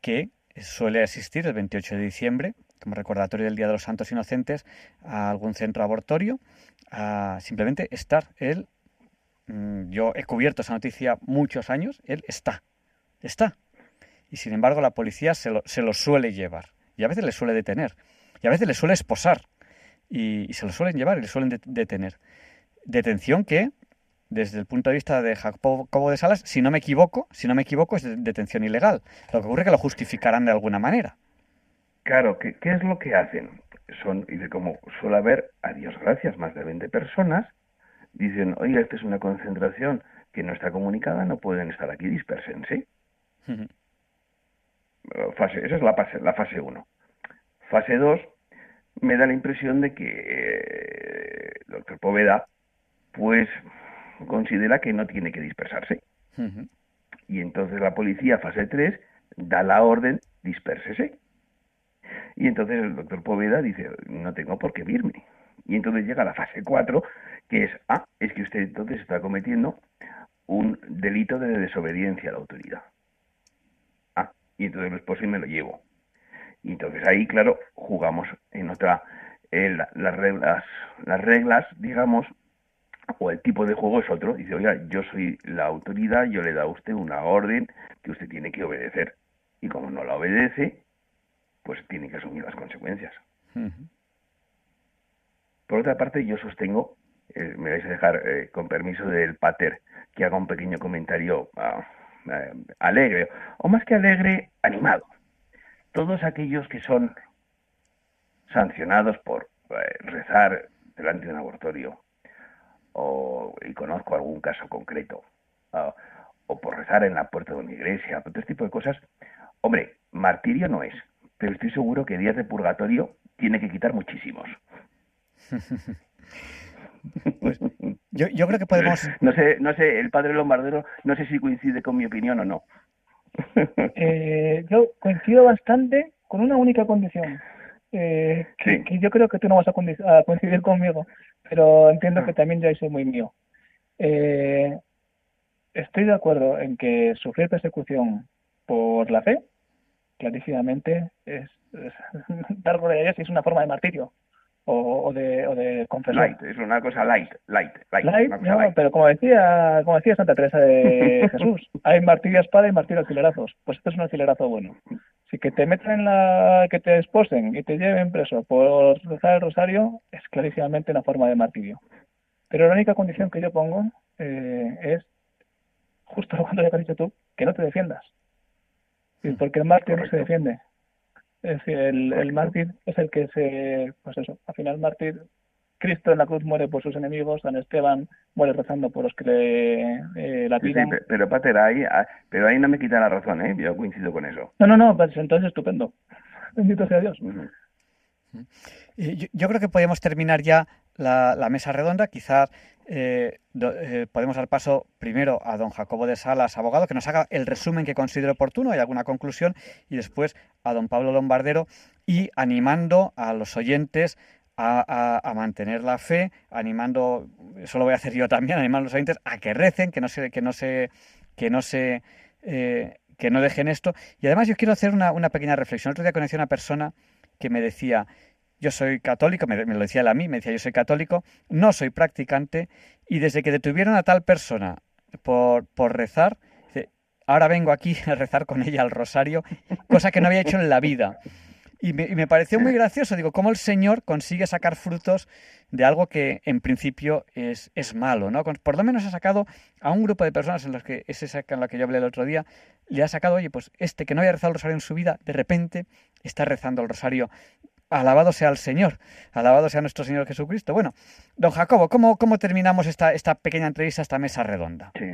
que suele asistir el 28 de diciembre, como recordatorio del Día de los Santos Inocentes, a algún centro abortorio, a simplemente estar. Él, mm, yo he cubierto esa noticia muchos años, él está, está. Y sin embargo, la policía se lo, suele llevar, y a veces le suele detener, y a veces le suele esposar, y, y se lo suelen llevar y le suelen de- detener. Detención que, desde el punto de vista de Jacobo de Salas, si no me equivoco, si no me equivoco, es de- detención ilegal. Lo que ocurre es que lo justificarán de alguna manera. Claro, ¿qué, qué es lo que hacen? Son, y de como suele haber, a Dios gracias, más de 20 personas, dicen, oiga, esta es una concentración que no está comunicada, no pueden estar aquí. Eh, Fase, esa es la fase, la fase 1. Fase 2, me da la impresión de que eh, el doctor Poveda, pues, considera que no tiene que dispersarse. Y entonces la policía, fase 3, da la orden, dispérsese. Y entonces el doctor Poveda dice, no tengo por qué irme. Y entonces llega la fase 4, que es, ah, es que usted entonces está cometiendo un delito de desobediencia a la autoridad. Ah, y entonces lo esposo y me lo llevo. Y entonces ahí, claro, jugamos en otra, las reglas, las reglas, digamos, o el tipo de juego es otro. Dice, oiga, yo soy la autoridad, yo le da a usted una orden que usted tiene que obedecer. Y como no la obedece, pues tiene que asumir las consecuencias. Por otra parte, yo sostengo, eh, me vais a dejar eh, con permiso del pater, que haga un pequeño comentario ah, eh, alegre, o más que alegre, animado. Todos aquellos que son sancionados por rezar delante de un abortorio, o, y conozco algún caso concreto, ah, o por rezar en la puerta de una iglesia, todo este tipo de cosas, hombre, martirio no es, pero estoy seguro que días de purgatorio tiene que quitar muchísimos. Pues yo, yo creo que podemos... No sé, no sé, el padre Lombardero, no sé si coincide con mi opinión o no. Eh, yo coincido bastante con una única condición. Eh, que, yo creo que tú no vas a, coincidir conmigo, pero entiendo que también ya soy muy mío. Eh, estoy de acuerdo en que sufrir persecución por la fe, clarísimamente, es, es dar gloria es una forma de martirio o, de, o de Light, es una cosa light, light, light. pero como decía, como decía Santa Teresa de Jesús, hay martirio espada y martirio alfilerazos. Pues esto es un alfilerazo bueno. Si que te metan en la, que te esposen y te lleven preso por rezar el rosario, es clarísimamente una forma de martirio. Pero la única condición que yo pongo eh, es, justo lo que has dicho tú, que no te defiendas. Porque el mártir no se defiende. Es decir, el, el mártir es el que se, pues eso, al final mártir, Cristo en la cruz muere por sus enemigos, San Esteban muere rezando por los que le eh, la piden. pero Pater, ahí, ah, pero ahí no me quita la razón, ¿eh? Yo coincido con eso. No, no, no, pues entonces estupendo. Bendito sea Dios. Yo, yo, creo que podemos terminar ya la, la mesa redonda. Quizás eh, eh, podemos dar paso primero a don Jacobo de Salas, abogado, que nos haga el resumen que considere oportuno y alguna conclusión, y después a don Pablo Lombardero, y animando a los oyentes a, mantener la fe, animando, eso lo voy a hacer yo también, animando a los oyentes a que recen, que no se, que no se, que no se, eh, que no dejen esto. Y además yo quiero hacer una, una pequeña reflexión. El otro día conocí a una persona que me decía, yo soy católico, me, lo decía él a mí, me decía yo soy católico, no soy practicante y desde que detuvieron a tal persona por, por rezar, ahora vengo aquí a rezar con ella al rosario, cosa que no había hecho en la vida. Y me, pareció muy gracioso, digo, cómo el Señor consigue sacar frutos de algo que en principio es, es malo, ¿no? Por lo menos ha sacado a un grupo de personas en los que, ese en la que yo hablé el otro día, le ha sacado, oye, pues este que no había rezado el rosario en su vida, de repente está rezando el rosario Alabado sea el Señor, alabado sea nuestro Señor Jesucristo. Bueno, don Jacobo, ¿cómo, cómo terminamos esta, esta pequeña entrevista, esta mesa redonda? Sí,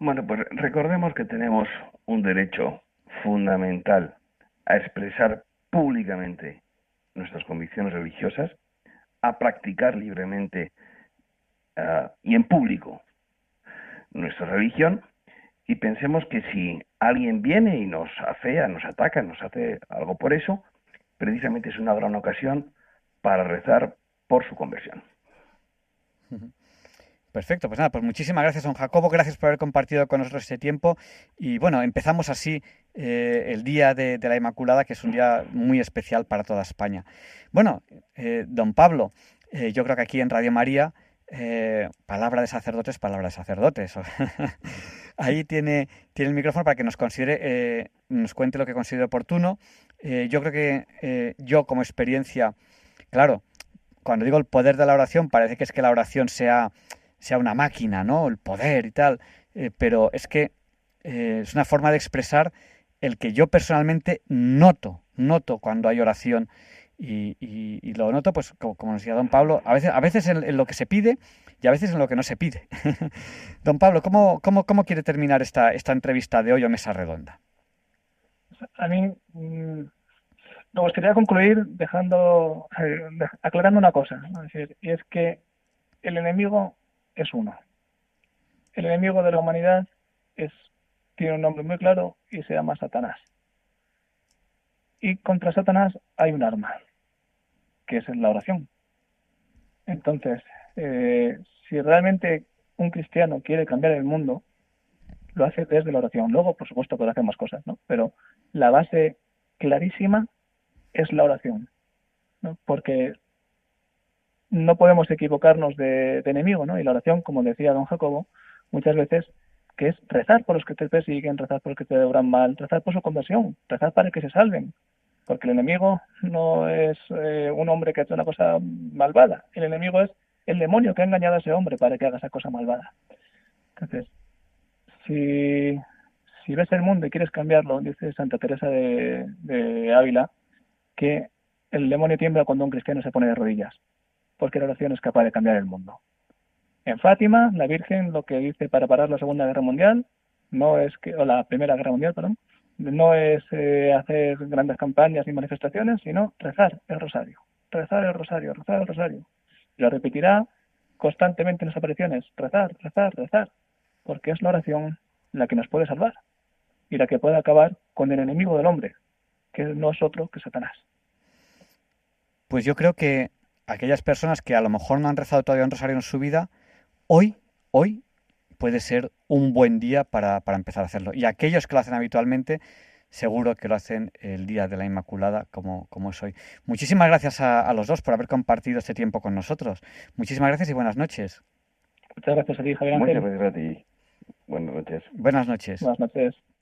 bueno, pues recordemos que tenemos un derecho fundamental a expresar públicamente nuestras convicciones religiosas, a practicar libremente ah, y en público nuestra religión, y pensemos que si alguien viene y nos afea, nos ataca, nos hace algo por eso, precisamente es una gran ocasión para rezar por su conversión. Perfecto, pues nada, pues muchísimas gracias, don Jacobo, gracias por haber compartido con nosotros este tiempo. Y bueno, empezamos así eh, el Día de, la Inmaculada, que es un día muy especial para toda España. Bueno, eh, don Pablo, eh, yo creo que aquí en Radio María, palabra de sacerdotes, palabra de sacerdotes. Ahí tiene, tiene el micrófono para que nos considere, nos cuente lo que considere oportuno eh, yo creo que eh, yo como experiencia, claro, cuando digo el poder de la oración, parece que es que la oración sea, sea una máquina, ¿no? El poder y tal, eh, pero es que es una forma de expresar el que yo personalmente noto, noto cuando hay oración y, lo noto, pues como, decía don Pablo, a veces, a veces en, lo que se pide y a veces en lo que no se pide. don Pablo, ¿cómo, cómo, cómo quiere terminar esta, esta entrevista de hoy o mesa redonda? A mí mm, me gustaría concluir dejando, aclarando una cosa, y es que el enemigo es uno. El enemigo de la humanidad es, tiene un nombre muy claro y se llama Satanás. Y contra Satanás hay un arma, que es la oración. Entonces, eh, si realmente un cristiano quiere cambiar el mundo, lo hace desde la oración. Luego, por supuesto, puede hacer más cosas, ¿no? Pero la base clarísima es la oración. Porque no podemos equivocarnos de, de enemigo, ¿no? Y la oración, como decía don Jacobo, muchas veces que es rezar por los que te persiguen, rezar por los que te obran mal, rezar por su conversión, rezar para que se salven. Porque el enemigo no es eh, un hombre que ha hecho una cosa malvada, el enemigo es el demonio que ha engañado a ese hombre para que haga esa cosa malvada. Entonces, si, si ves el mundo y quieres cambiarlo, dice Santa Teresa de, Ávila, que el demonio tiembla cuando un cristiano se pone de rodillas, porque la oración es capaz de cambiar el mundo. En Fátima, la Virgen lo que dice para parar la Segunda Guerra Mundial, no es que, o la Primera Guerra Mundial, perdón, no es eh, hacer grandes campañas ni manifestaciones, sino rezar el rosario, rezar el rosario, rezar el rosario. Y lo repetirá constantemente en las apariciones, rezar, rezar, rezar, porque es la oración la que nos puede salvar y la que puede acabar con el enemigo del hombre, que no es otro que Satanás. Pues yo creo que aquellas personas que a lo mejor no han rezado todavía un rosario en su vida, hoy, hoy puede ser un buen día para, para, empezar a hacerlo. Y aquellos que lo hacen habitualmente, seguro que lo hacen el día de la Inmaculada como, como es hoy. Muchísimas gracias a, a, los dos por haber compartido este tiempo con nosotros. Muchísimas gracias y buenas noches. Muchas gracias a ti, Javier. Muchas gracias a ti. Buenas noches. Buenas noches. Buenas noches.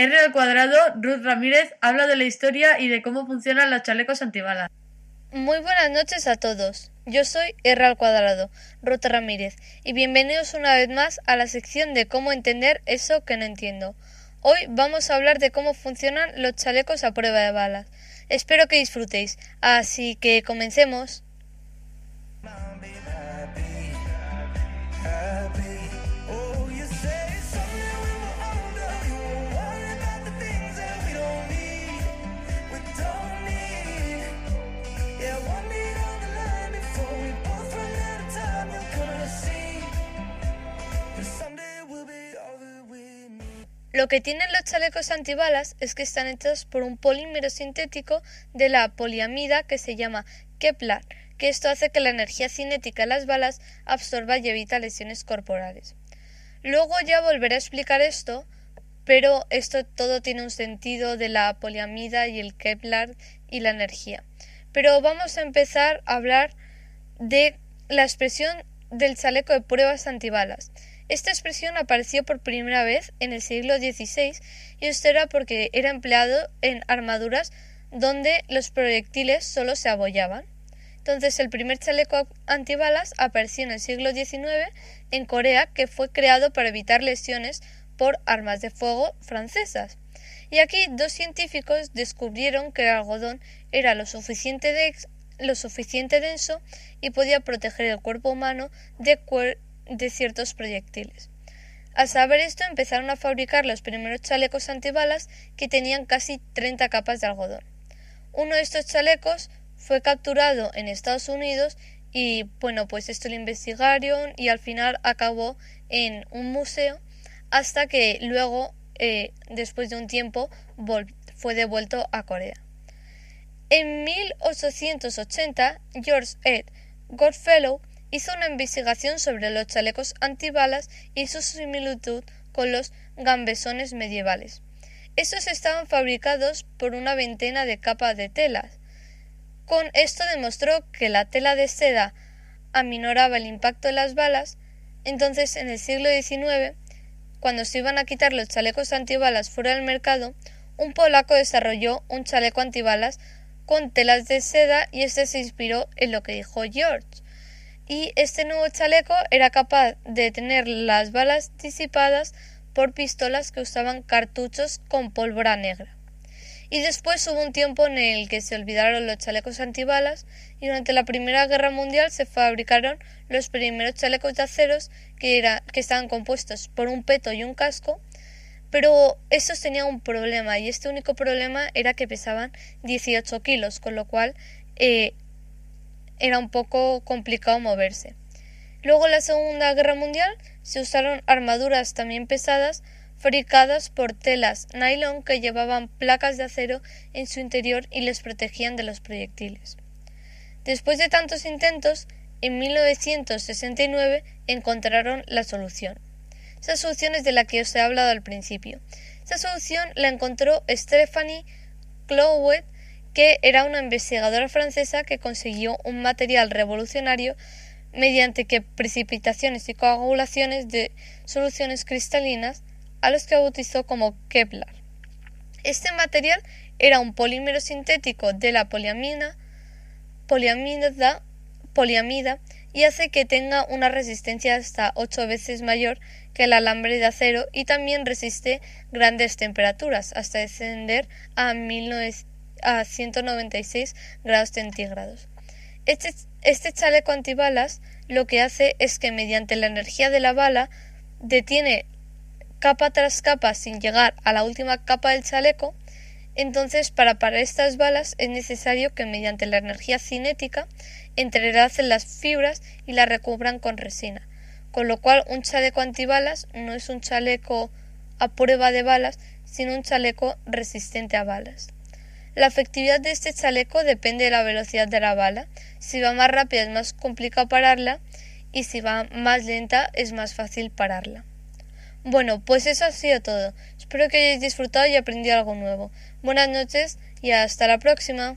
R al cuadrado, Ruth Ramírez, habla de la historia y de cómo funcionan los chalecos antibalas. Muy buenas noches a todos. Yo soy R al cuadrado, Ruth Ramírez, y bienvenidos una vez más a la sección de cómo entender eso que no entiendo. Hoy vamos a hablar de cómo funcionan los chalecos a prueba de balas. Espero que disfrutéis, así que comencemos. Lo que tienen los chalecos antibalas es que están hechos por un polímero sintético de la poliamida que se llama Kevlar, que esto hace que la energía cinética de las balas absorba y evita lesiones corporales. Luego ya volveré a explicar esto, pero esto todo tiene un sentido de la poliamida y el Kevlar y la energía. Pero vamos a empezar a hablar de la expresión del chaleco de pruebas antibalas. Esta expresión apareció por primera vez en el siglo XVI y esto era porque era empleado en armaduras donde los proyectiles solo se abollaban. Entonces el primer chaleco antibalas apareció en el siglo XIX en Corea que fue creado para evitar lesiones por armas de fuego francesas. Y aquí dos científicos descubrieron que el algodón era lo suficiente, de, lo suficiente denso y podía proteger el cuerpo humano de, de ciertos proyectiles. Al saber esto empezaron a fabricar los primeros chalecos antibalas que tenían casi 30 capas de algodón. Uno de estos chalecos fue capturado en Estados Unidos y bueno, pues esto lo investigaron y al final acabó en un museo hasta que luego, eh, después de un tiempo, fue devuelto a Corea. En 1880, George Ed Goodfellow hizo una investigación sobre los chalecos antibalas y su similitud con los gambesones medievales. Estos estaban fabricados por una veintena de capas de telas. Con esto demostró que la tela de seda aminoraba el impacto de las balas. Entonces, en el siglo XIX, cuando se iban a quitar los chalecos antibalas fuera del mercado, un polaco desarrolló un chaleco antibalas con telas de seda y este se inspiró en lo que dijo George y este nuevo chaleco era capaz de tener las balas disipadas por pistolas que usaban cartuchos con pólvora negra. Y después hubo un tiempo en el que se olvidaron los chalecos antibalas y durante la Primera Guerra Mundial se fabricaron los primeros chalecos de aceros que, era, que estaban compuestos por un peto y un casco, pero estos tenían un problema y este único problema era que pesaban 18 kilos, con lo cual eh, era un poco complicado moverse. Luego en la Segunda Guerra Mundial se usaron armaduras también pesadas fabricadas por telas nylon que llevaban placas de acero en su interior y les protegían de los proyectiles. Después de tantos intentos, en 1969 encontraron la solución. Esa solución es de la que os he hablado al principio. Esta solución la encontró Stephanie Clowet, que era una investigadora francesa que consiguió un material revolucionario mediante que precipitaciones y coagulaciones de soluciones cristalinas a los que bautizó como Kevlar. Este material era un polímero sintético de la poliamina, poliamida, poliamida y hace que tenga una resistencia hasta ocho veces mayor que el alambre de acero y también resiste grandes temperaturas, hasta descender a, a 196 grados centígrados. Este, este chaleco antibalas lo que hace es que mediante la energía de la bala detiene capa tras capa sin llegar a la última capa del chaleco, entonces para parar estas balas es necesario que mediante la energía cinética entrelacen las fibras y las recubran con resina, con lo cual un chaleco antibalas no es un chaleco a prueba de balas, sino un chaleco resistente a balas. La efectividad de este chaleco depende de la velocidad de la bala. Si va más rápida es más complicado pararla y si va más lenta es más fácil pararla. Bueno, pues eso ha sido todo. Espero que hayáis disfrutado y aprendido algo nuevo. Buenas noches y hasta la próxima.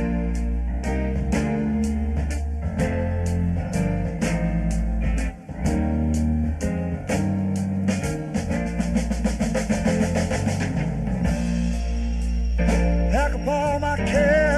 all my care.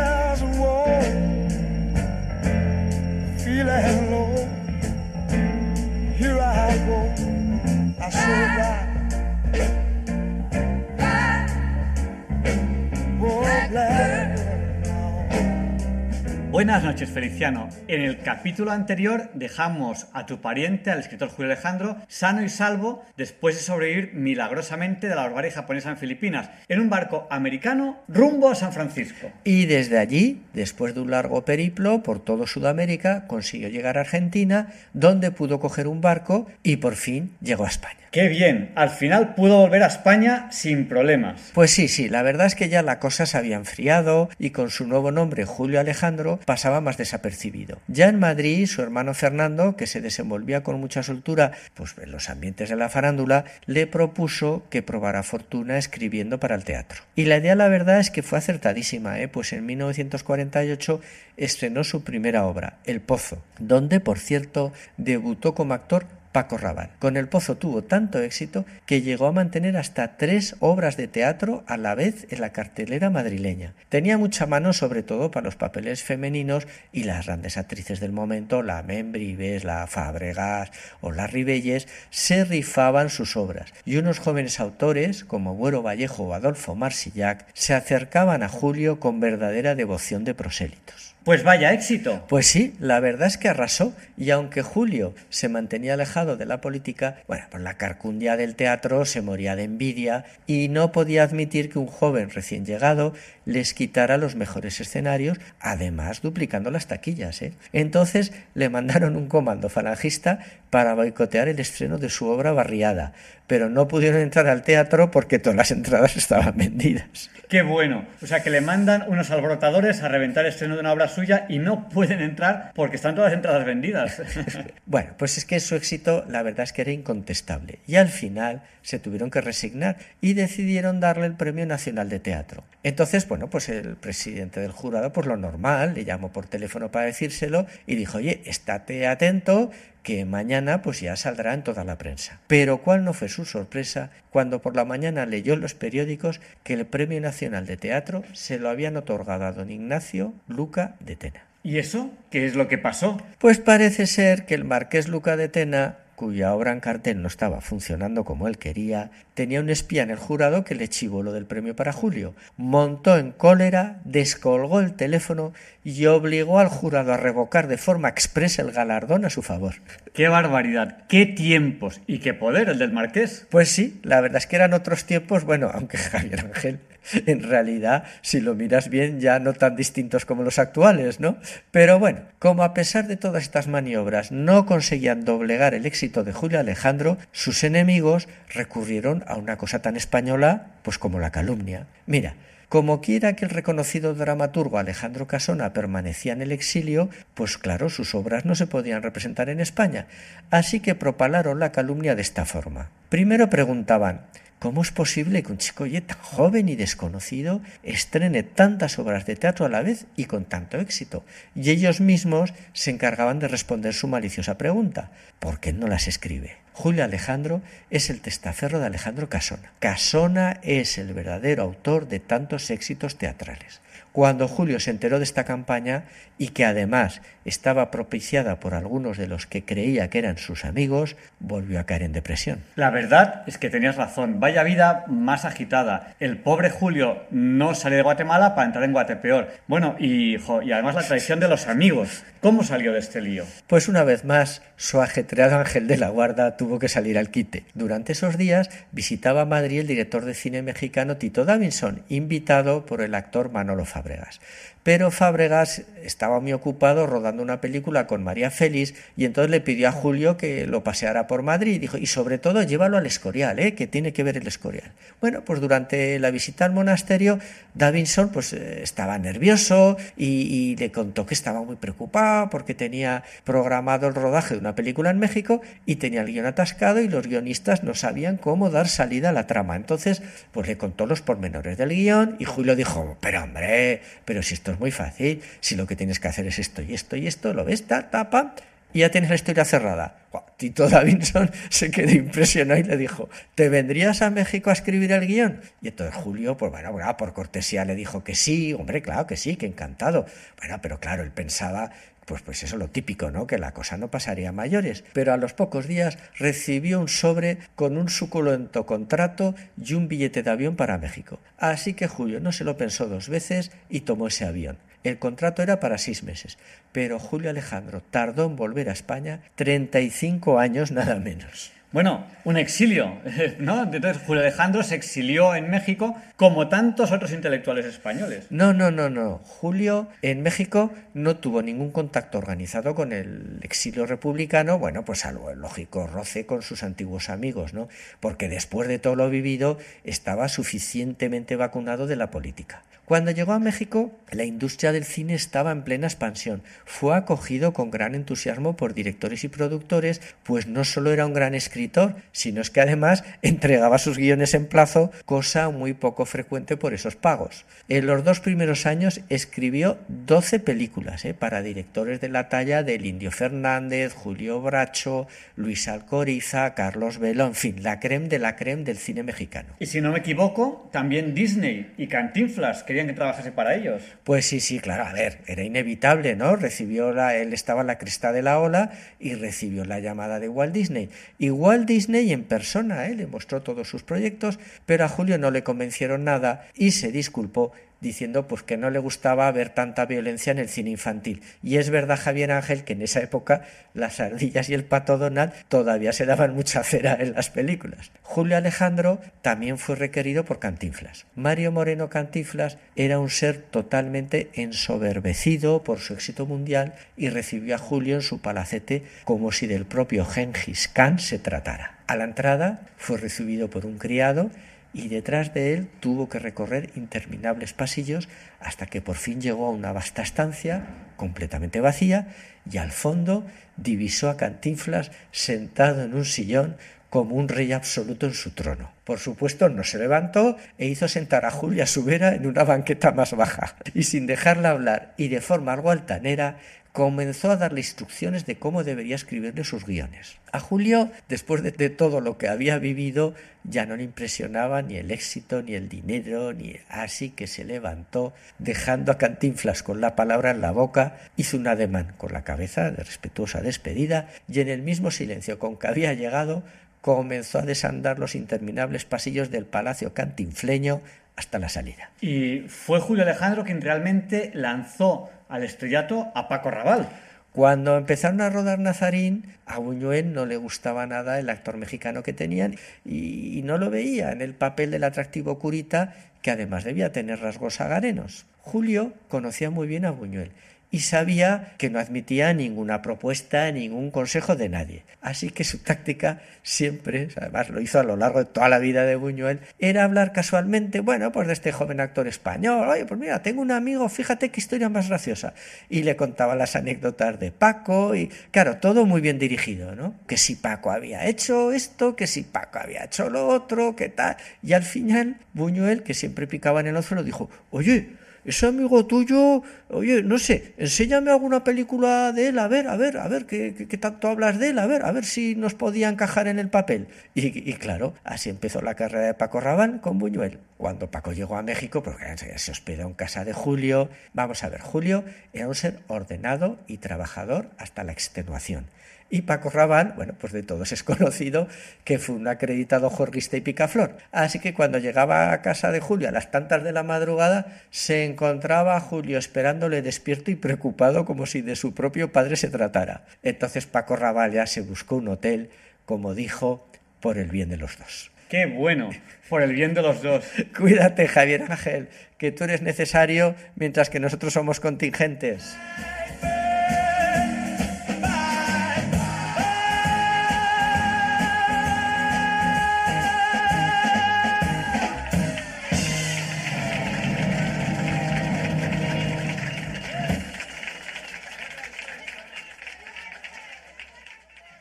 Buenas noches, Feliciano. En el capítulo anterior dejamos a tu pariente, al escritor Julio Alejandro, sano y salvo después de sobrevivir milagrosamente de la barbarie japonesa en Filipinas, en un barco americano rumbo a San Francisco. Y desde allí, después de un largo periplo por todo Sudamérica, consiguió llegar a Argentina, donde pudo coger un barco y por fin llegó a España. ¡Qué bien! Al final pudo volver a España sin problemas. Pues sí, sí, la verdad es que ya la cosa se había enfriado y con su nuevo nombre, Julio Alejandro, pasaba más desapercibido. Ya en Madrid, su hermano Fernando, que se desenvolvía con mucha soltura pues, en los ambientes de la farándula, le propuso que probara fortuna escribiendo para el teatro. Y la idea, la verdad, es que fue acertadísima, ¿eh? pues en 1948 estrenó su primera obra, El Pozo, donde, por cierto, debutó como actor Paco. Con El Pozo tuvo tanto éxito que llegó a mantener hasta tres obras de teatro a la vez en la cartelera madrileña. Tenía mucha mano sobre todo para los papeles femeninos y las grandes actrices del momento, la Membrives, la Fabregas o la Ribelles, se rifaban sus obras y unos jóvenes autores como Buero Vallejo o Adolfo Marsillac se acercaban a Julio con verdadera devoción de prosélitos. Pues vaya éxito. Pues sí, la verdad es que arrasó y aunque Julio se mantenía alejado de la política, bueno, por la carcundia del teatro se moría de envidia y no podía admitir que un joven recién llegado les quitara los mejores escenarios, además duplicando las taquillas. ¿eh? Entonces le mandaron un comando falangista para boicotear el estreno de su obra Barriada, pero no pudieron entrar al teatro porque todas las entradas estaban vendidas. Qué bueno. O sea, que le mandan unos alborotadores a reventar el estreno de una obra suya y no pueden entrar porque están todas las entradas vendidas. bueno, pues es que su éxito la verdad es que era incontestable y al final se tuvieron que resignar y decidieron darle el Premio Nacional de Teatro. Entonces, bueno, pues el presidente del jurado, por lo normal, le llamó por teléfono para decírselo y dijo, oye, estate atento que mañana pues ya saldrá en toda la prensa. Pero cuál no fue su sorpresa cuando por la mañana leyó en los periódicos que el Premio Nacional de Teatro se lo habían otorgado a don Ignacio Luca de Tena. ¿Y eso? ¿Qué es lo que pasó? Pues parece ser que el marqués Luca de Tena cuya obra en cartel no estaba funcionando como él quería, tenía un espía en el jurado que le chivó lo del premio para Julio. Montó en cólera, descolgó el teléfono y obligó al jurado a revocar de forma expresa el galardón a su favor. ¡Qué barbaridad! ¡Qué tiempos! ¿Y qué poder el del marqués? Pues sí, la verdad es que eran otros tiempos, bueno, aunque Javier Ángel en realidad, si lo miras bien, ya no tan distintos como los actuales, ¿no? Pero bueno, como a pesar de todas estas maniobras no conseguían doblegar el éxito de Julio Alejandro, sus enemigos recurrieron a una cosa tan española, pues como la calumnia. Mira, como quiera que el reconocido dramaturgo Alejandro Casona permanecía en el exilio, pues claro, sus obras no se podían representar en España, así que propalaron la calumnia de esta forma. Primero preguntaban ¿Cómo es posible que un chico tan joven y desconocido estrene tantas obras de teatro a la vez y con tanto éxito? Y ellos mismos se encargaban de responder su maliciosa pregunta. ¿Por qué no las escribe? Julio Alejandro es el testaferro de Alejandro Casona. Casona es el verdadero autor de tantos éxitos teatrales. Cuando Julio se enteró de esta campaña y que además estaba propiciada por algunos de los que creía que eran sus amigos, volvió a caer en depresión. La verdad es que tenías razón. Vaya vida más agitada. El pobre Julio no salió de Guatemala para entrar en Guatepeor. Bueno, y, y además la traición de los amigos. ¿Cómo salió de este lío? Pues una vez más, su ajetreado ángel de la guarda tuvo que salir al quite. Durante esos días visitaba a Madrid el director de cine mexicano Tito Davinson, invitado por el actor Manolo Fabregas. Pero Fábregas estaba muy ocupado rodando una película con María Félix y entonces le pidió a Julio que lo paseara por Madrid y dijo, y sobre todo llévalo al Escorial, ¿eh? que tiene que ver el Escorial. Bueno, pues durante la visita al monasterio, Davinson pues eh, estaba nervioso y, le contó que estaba muy preocupado porque tenía programado el rodaje de una película en México y tenía el guion atascado y los guionistas no sabían cómo dar salida a la trama. Entonces, pues le contó los pormenores del guion y Julio dijo, pero hombre, pero si esto es muy fácil. Si lo que tienes que hacer es esto y esto y esto, lo ves, ta, tapa, y ya tienes la historia cerrada. Tito Davinson se quedó impresionado y le dijo, ¿te vendrías a México a escribir el guion? Y entonces Julio, pues bueno, por cortesía le dijo que sí, hombre, claro que sí, que encantado. Bueno, pero claro, él pensaba pues, pues eso lo típico, ¿no? Que la cosa no pasaría a mayores. Pero a los pocos días recibió un sobre con un suculento contrato y un billete de avión para México. Así que Julio no se lo pensó dos veces y tomó ese avión. El contrato era para seis meses, pero Julio Alejandro tardó en volver a España 35 años nada menos. Bueno, un exilio, ¿no? Entonces Julio Alejandro se exilió en México como tantos otros intelectuales españoles. No, no, no, no. Julio en México no tuvo ningún contacto organizado con el exilio republicano, bueno, pues algo lógico roce con sus antiguos amigos, ¿no? Porque después de todo lo vivido estaba suficientemente vacunado de la política. Cuando llegó a México, la industria del cine estaba en plena expansión. Fue acogido con gran entusiasmo por directores y productores, pues no solo era un gran escritor, sino que además entregaba sus guiones en plazo, cosa muy poco frecuente por esos pagos. En los dos primeros años escribió 12 películas ¿eh? para directores de la talla del Indio Fernández, Julio Bracho, Luis Alcoriza, Carlos Velo, en fin, la creme de la creme del cine mexicano. Y si no me equivoco, también Disney y Cantinflas, que trabajase para ellos. Pues sí, sí, claro, a ver, era inevitable, ¿no? Recibió la, él estaba en la cresta de la ola y recibió la llamada de Walt Disney. Y Walt Disney en persona, ¿eh? le mostró todos sus proyectos, pero a Julio no le convencieron nada y se disculpó diciendo pues que no le gustaba ver tanta violencia en el cine infantil. Y es verdad, Javier Ángel, que en esa época las ardillas y el pato Donald todavía se daban mucha cera en las películas. Julio Alejandro también fue requerido por Cantinflas. Mario Moreno Cantinflas era un ser totalmente ensoberbecido por su éxito mundial y recibió a Julio en su palacete como si del propio Gengis Khan se tratara. A la entrada fue recibido por un criado y detrás de él tuvo que recorrer interminables pasillos hasta que por fin llegó a una vasta estancia completamente vacía y al fondo divisó a Cantinflas sentado en un sillón como un rey absoluto en su trono. Por supuesto, no se levantó e hizo sentar a Julia Subera en una banqueta más baja. Y sin dejarla hablar y de forma algo altanera, comenzó a darle instrucciones de cómo debería escribirle sus guiones. A Julio, después de, todo lo que había vivido, ya no le impresionaba ni el éxito, ni el dinero, ni así que se levantó, dejando a Cantinflas con la palabra en la boca, hizo un ademán con la cabeza de respetuosa despedida y en el mismo silencio con que había llegado, comenzó a desandar los interminables pasillos del palacio cantinfleño hasta la salida. Y fue Julio Alejandro quien realmente lanzó al estrellato a Paco Raval. Cuando empezaron a rodar Nazarín, a Buñuel no le gustaba nada el actor mexicano que tenían y, no lo veía en el papel del atractivo curita, que además debía tener rasgos agarenos. Julio conocía muy bien a Buñuel y sabía que no admitía ninguna propuesta, ningún consejo de nadie. Así que su táctica siempre, además lo hizo a lo largo de toda la vida de Buñuel, era hablar casualmente, bueno, pues de este joven actor español, oye, pues mira, tengo un amigo, fíjate qué historia más graciosa. Y le contaba las anécdotas de Paco y, claro, todo muy bien dirigido, ¿no? Que si Paco había hecho esto, que si Paco había hecho lo otro, que tal. Y al final, Buñuel, que siempre picaba en el otro, dijo, oye, ese amigo tuyo, oye, no sé, enséñame alguna película de él, a ver, a ver, a ver, ¿qué, tanto hablas de él? A ver, a ver si nos podía encajar en el papel. Y, claro, así empezó la carrera de Paco Rabanne con Buñuel. Cuando Paco llegó a México, porque se hospedó en casa de Julio, vamos a ver, Julio era un ser ordenado y trabajador hasta la extenuación. Y Paco Rabanne, bueno, pues de todos es conocido que fue un acreditado jorrista y picaflor. Así que cuando llegaba a casa de Julio a las tantas de la madrugada, se encontraba a Julio esperándole despierto y preocupado como si de su propio padre se tratara. Entonces Paco Rabanne ya se buscó un hotel, como dijo, por el bien de los dos. Qué bueno, por el bien de los dos. Cuídate, Javier Ángel, que tú eres necesario mientras que nosotros somos contingentes.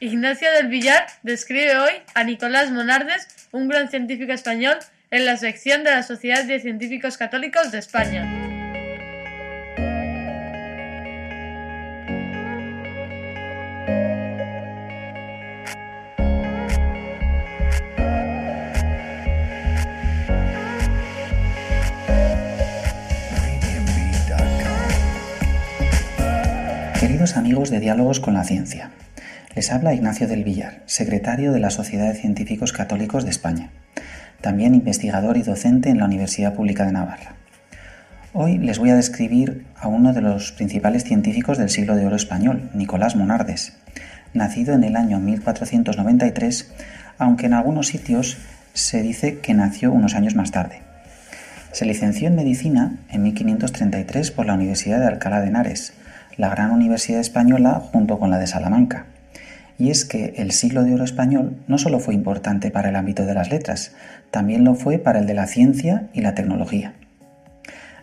Ignacio del Villar describe hoy a Nicolás Monardes, un gran científico español, en la sección de la Sociedad de Científicos Católicos de España. Queridos amigos de Diálogos con la Ciencia, les habla Ignacio del Villar, secretario de la Sociedad de Científicos Católicos de España, también investigador y docente en la Universidad Pública de Navarra. Hoy les voy a describir a uno de los principales científicos del siglo de oro español, Nicolás Monardes, nacido en el año 1493, aunque en algunos sitios se dice que nació unos años más tarde. Se licenció en medicina en 1533 por la Universidad de Alcalá de Henares, la gran universidad española junto con la de Salamanca y es que el siglo de oro español no solo fue importante para el ámbito de las letras, también lo fue para el de la ciencia y la tecnología.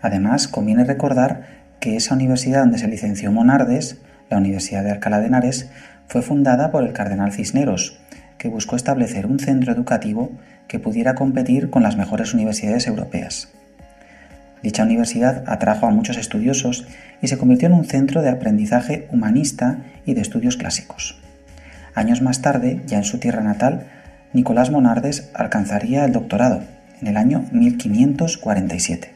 Además, conviene recordar que esa universidad donde se licenció Monardes, la Universidad de Alcalá de Henares, fue fundada por el cardenal Cisneros, que buscó establecer un centro educativo que pudiera competir con las mejores universidades europeas. Dicha universidad atrajo a muchos estudiosos y se convirtió en un centro de aprendizaje humanista y de estudios clásicos. Años más tarde, ya en su tierra natal, Nicolás Monardes alcanzaría el doctorado en el año 1547.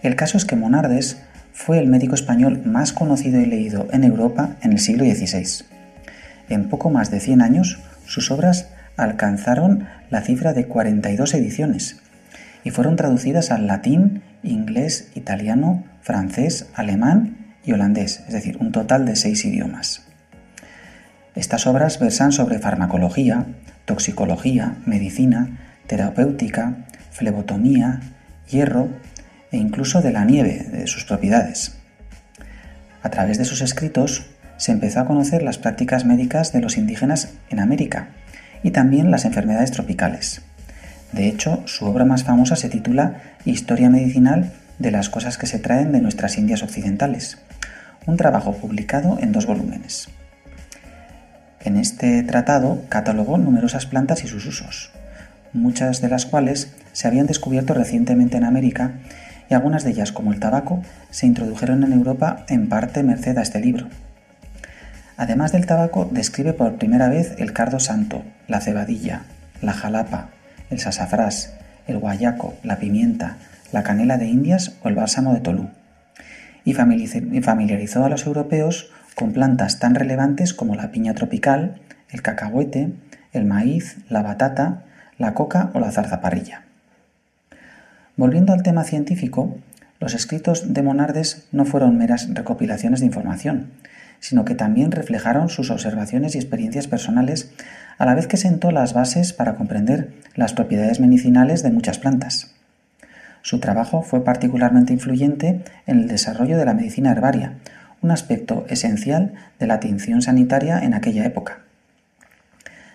El caso es que Monardes fue el médico español más conocido y leído en Europa en el siglo XVI. En poco más de 100 años, sus obras alcanzaron la cifra de 42 ediciones y fueron traducidas al latín, inglés, italiano, francés, alemán y holandés, es decir, un total de seis idiomas. Estas obras versan sobre farmacología, toxicología, medicina, terapéutica, flebotomía, hierro e incluso de la nieve, de sus propiedades. A través de sus escritos se empezó a conocer las prácticas médicas de los indígenas en América y también las enfermedades tropicales. De hecho, su obra más famosa se titula Historia medicinal de las cosas que se traen de nuestras Indias occidentales, un trabajo publicado en dos volúmenes. En este tratado catalogó numerosas plantas y sus usos, muchas de las cuales se habían descubierto recientemente en América y algunas de ellas, como el tabaco, se introdujeron en Europa en parte merced a este libro. Además del tabaco, describe por primera vez el cardo santo, la cebadilla, la jalapa, el sasafrás, el guayaco, la pimienta, la canela de Indias o el bálsamo de Tolú. Y familiarizó a los europeos con plantas tan relevantes como la piña tropical, el cacahuete, el maíz, la batata, la coca o la zarzaparrilla. Volviendo al tema científico, los escritos de Monardes no fueron meras recopilaciones de información, sino que también reflejaron sus observaciones y experiencias personales, a la vez que sentó las bases para comprender las propiedades medicinales de muchas plantas. Su trabajo fue particularmente influyente en el desarrollo de la medicina herbaria, un aspecto esencial de la atención sanitaria en aquella época.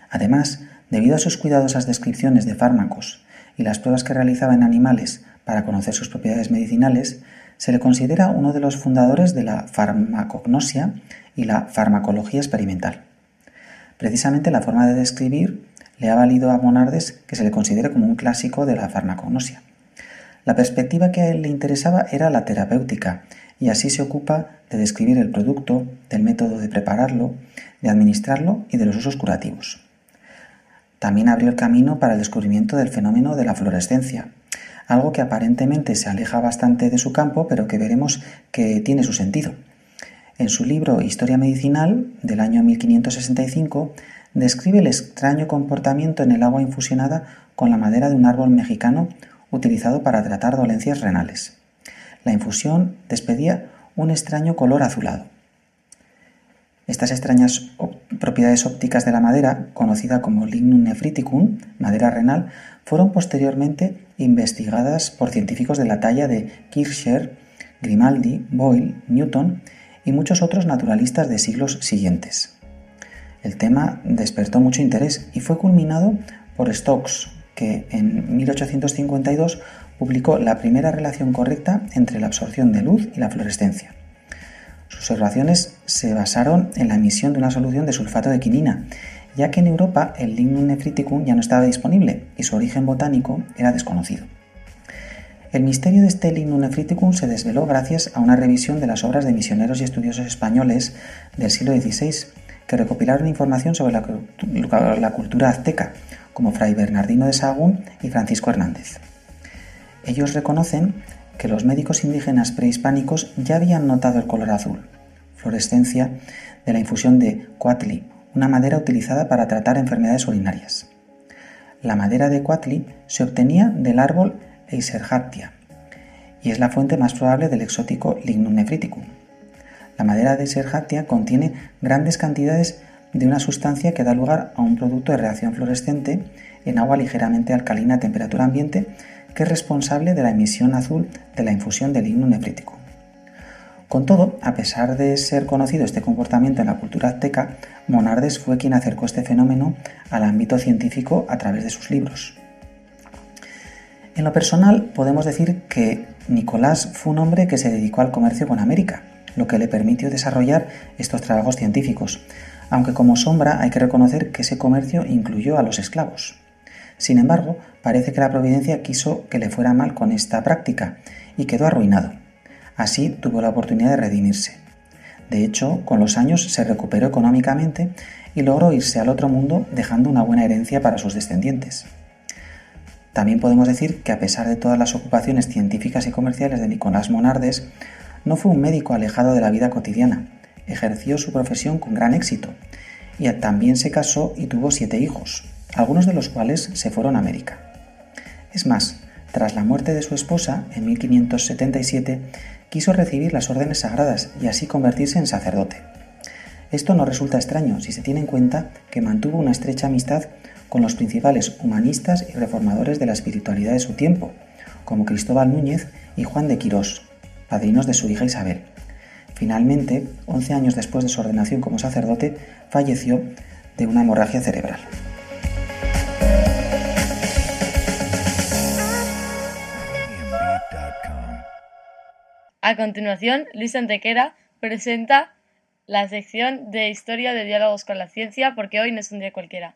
Además, debido a sus cuidadosas descripciones de fármacos y las pruebas que realizaba en animales para conocer sus propiedades medicinales, se le considera uno de los fundadores de la farmacognosia y la farmacología experimental. Precisamente la forma de describir le ha valido a Monardes que se le considere como un clásico de la farmacognosia. La perspectiva que a él le interesaba era la terapéutica, y así se ocupa de describir el producto, del método de prepararlo, de administrarlo y de los usos curativos. También abrió el camino para el descubrimiento del fenómeno de la fluorescencia, algo que aparentemente se aleja bastante de su campo, pero que veremos que tiene su sentido. En su libro Historia Medicinal, del año 1565, describe el extraño comportamiento en el agua infusionada con la madera de un árbol mexicano utilizado para tratar dolencias renales. La infusión despedía un extraño color azulado. Estas extrañas propiedades ópticas de la madera, conocida como lignum nephriticum, madera renal, fueron posteriormente investigadas por científicos de la talla de Kircher, Grimaldi, Boyle, Newton y muchos otros naturalistas de siglos siguientes. El tema despertó mucho interés y fue culminado por Stokes, que en 1852 publicó la primera relación correcta entre la absorción de luz y la fluorescencia. Sus observaciones se basaron en la emisión de una solución de sulfato de quinina, ya que en Europa el lignum nephriticum ya no estaba disponible y su origen botánico era desconocido. El misterio de este lignum nephriticum se desveló gracias a una revisión de las obras de misioneros y estudiosos españoles del siglo XVI que recopilaron información sobre la, la cultura azteca, como Fray Bernardino de Sahagún y Francisco Hernández. Ellos reconocen que los médicos indígenas prehispánicos ya habían notado el color azul, fluorescencia de la infusión de cuatli, una madera utilizada para tratar enfermedades urinarias. La madera de cuatli se obtenía del árbol Eiserhartia y es la fuente más probable del exótico Lignum nephriticum. La madera de Eiserhartia contiene grandes cantidades de una sustancia que da lugar a un producto de reacción fluorescente en agua ligeramente alcalina a temperatura ambiente que es responsable de la emisión azul de la infusión del himno nefrítico. Con todo, a pesar de ser conocido este comportamiento en la cultura azteca, Monardes fue quien acercó este fenómeno al ámbito científico a través de sus libros. En lo personal, podemos decir que Nicolás fue un hombre que se dedicó al comercio con América, lo que le permitió desarrollar estos trabajos científicos, aunque como sombra hay que reconocer que ese comercio incluyó a los esclavos. Sin embargo, parece que la providencia quiso que le fuera mal con esta práctica y quedó arruinado. Así tuvo la oportunidad de redimirse. De hecho, con los años se recuperó económicamente y logró irse al otro mundo dejando una buena herencia para sus descendientes. También podemos decir que a pesar de todas las ocupaciones científicas y comerciales de Nicolás Monardes, no fue un médico alejado de la vida cotidiana, ejerció su profesión con gran éxito y también se casó y tuvo siete hijos, algunos de los cuales se fueron a América. Es más, tras la muerte de su esposa, en 1577, quiso recibir las órdenes sagradas y así convertirse en sacerdote. Esto no resulta extraño si se tiene en cuenta que mantuvo una estrecha amistad con los principales humanistas y reformadores de la espiritualidad de su tiempo, como Cristóbal Núñez y Juan de Quirós, padrinos de su hija Isabel. Finalmente, 11 años después de su ordenación como sacerdote, falleció de una hemorragia cerebral. A continuación, Luis Antequera presenta la sección de Historia de Diálogos con la Ciencia, porque hoy no es un día cualquiera.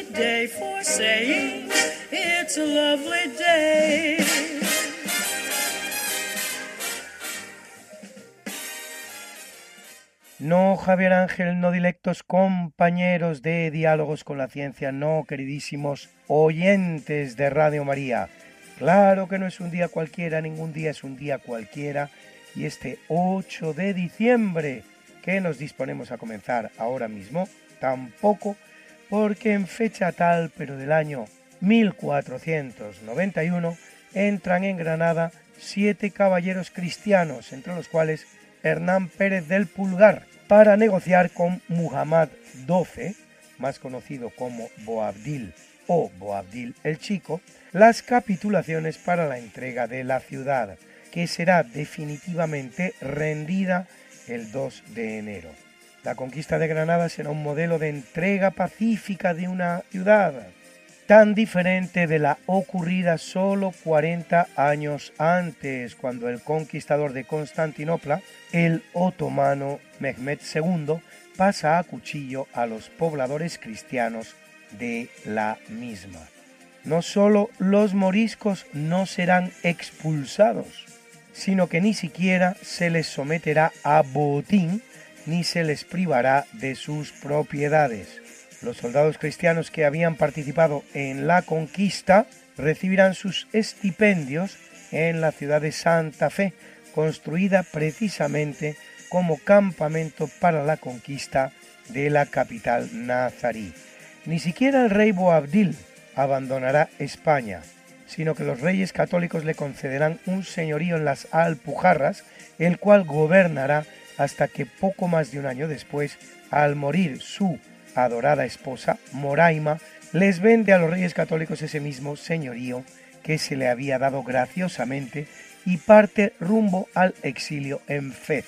day for saying it's a lovely day. No, Javier Ángel, no dilectos compañeros de Diálogos con la Ciencia, no, queridísimos oyentes de Radio María. Claro que no es un día cualquiera, ningún día es un día cualquiera. Y este 8 de diciembre que nos disponemos a comenzar ahora mismo, tampoco, porque en fecha tal, pero del año 1491, entran en Granada siete caballeros cristianos, entre los cuales Hernán Pérez del Pulgar, para negociar con Muhammad XII, más conocido como Boabdil o Boabdil el Chico, las capitulaciones para la entrega de la ciudad, que será definitivamente rendida el 2 de enero. La conquista de Granada será un modelo de entrega pacífica de una ciudad, tan diferente de la ocurrida solo 40 años antes, cuando el conquistador de Constantinopla, el otomano Mehmed II, pasa a cuchillo a los pobladores cristianos de la misma. No solo los moriscos no serán expulsados, sino que ni siquiera se les someterá a botín ni se les privará de sus propiedades. Los soldados cristianos que habían participado en la conquista recibirán sus estipendios en la ciudad de Santa Fe, construida precisamente como campamento para la conquista de la capital nazarí. Ni siquiera el rey Boabdil abandonará España, sino que los reyes católicos le concederán un señorío en las Alpujarras, el cual gobernará hasta que poco más de un año después, al morir su adorada esposa, Moraima, les vende a los reyes católicos ese mismo señorío que se le había dado graciosamente y parte rumbo al exilio en Fez,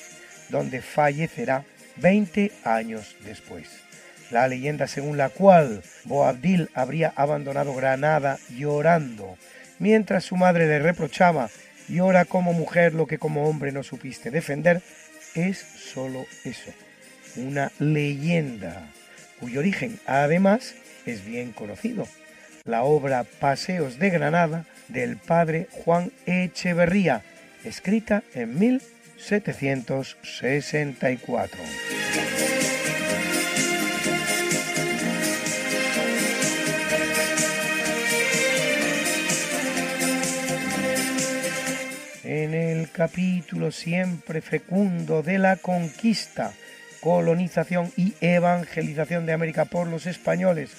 donde fallecerá 20 años después. La leyenda según la cual Boabdil habría abandonado Granada llorando, mientras su madre le reprochaba, llora como mujer lo que como hombre no supiste defender, es solo eso, una leyenda cuyo origen además es bien conocido, la obra Paseos de Granada del padre Juan Echeverría, escrita en 1764. En el capítulo siempre fecundo de la conquista, colonización y evangelización de América por los españoles,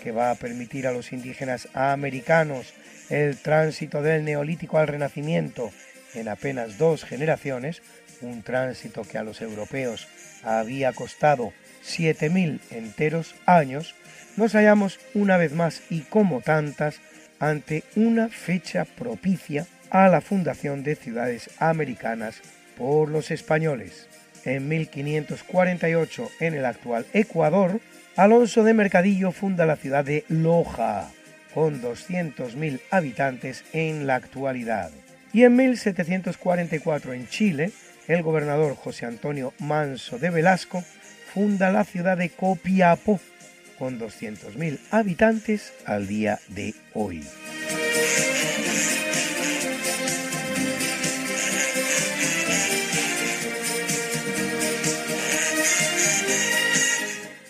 que va a permitir a los indígenas americanos el tránsito del neolítico al renacimiento en apenas dos generaciones, un tránsito que a los europeos había costado 7.000 enteros años, nos hallamos una vez más y como tantas ante una fecha propicia a la fundación de ciudades americanas por los españoles en 1548 en el actual Ecuador, Alonso de Mercadillo funda la ciudad de Loja, con 200.000 habitantes en la actualidad. Y en 1744 en Chile, el gobernador José Antonio Manso de Velasco funda la ciudad de Copiapó, con 200.000 habitantes al día de hoy.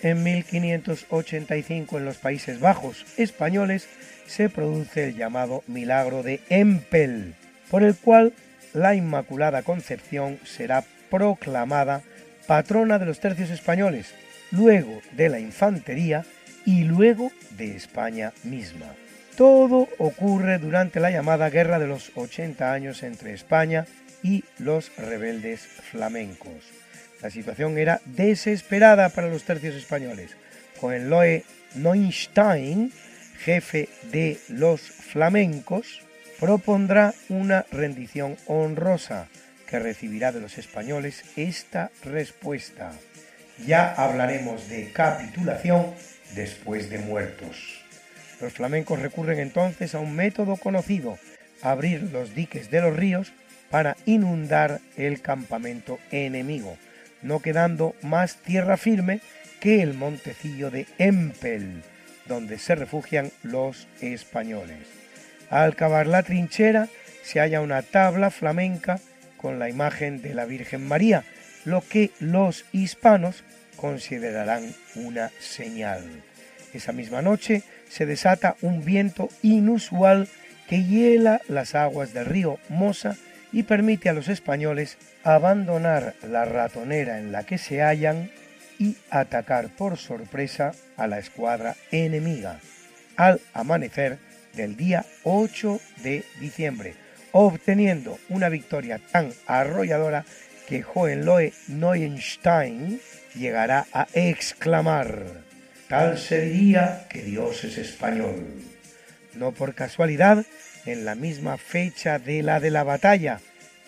En 1585 en los Países Bajos españoles se produce el llamado Milagro de Empel, por el cual la Inmaculada Concepción será proclamada patrona de los tercios españoles, luego de la infantería y luego de España misma. Todo ocurre durante la llamada Guerra de los 80 años entre España y los rebeldes flamencos. La situación era desesperada para los tercios españoles. Hohenlohe Neustein jefe de los flamencos, propondrá una rendición honrosa que recibirá de los españoles esta respuesta. Ya hablaremos de capitulación después de muertos. Los flamencos recurren entonces a un método conocido, abrir los diques de los ríos para inundar el campamento enemigo, no quedando más tierra firme que el montecillo de Empel, donde se refugian los españoles. Al cavar la trinchera se halla una tabla flamenca con la imagen de la Virgen María, lo que los hispanos considerarán una señal. Esa misma noche se desata un viento inusual que hiela las aguas del río Mosa y permite a los españoles abandonar la ratonera en la que se hallan y atacar por sorpresa a la escuadra enemiga al amanecer del día 8 de diciembre, obteniendo una victoria tan arrolladora que Hohenlohe Neuenstein llegará a exclamar, tal se diría que Dios es español. No por casualidad, en la misma fecha de la de la batalla,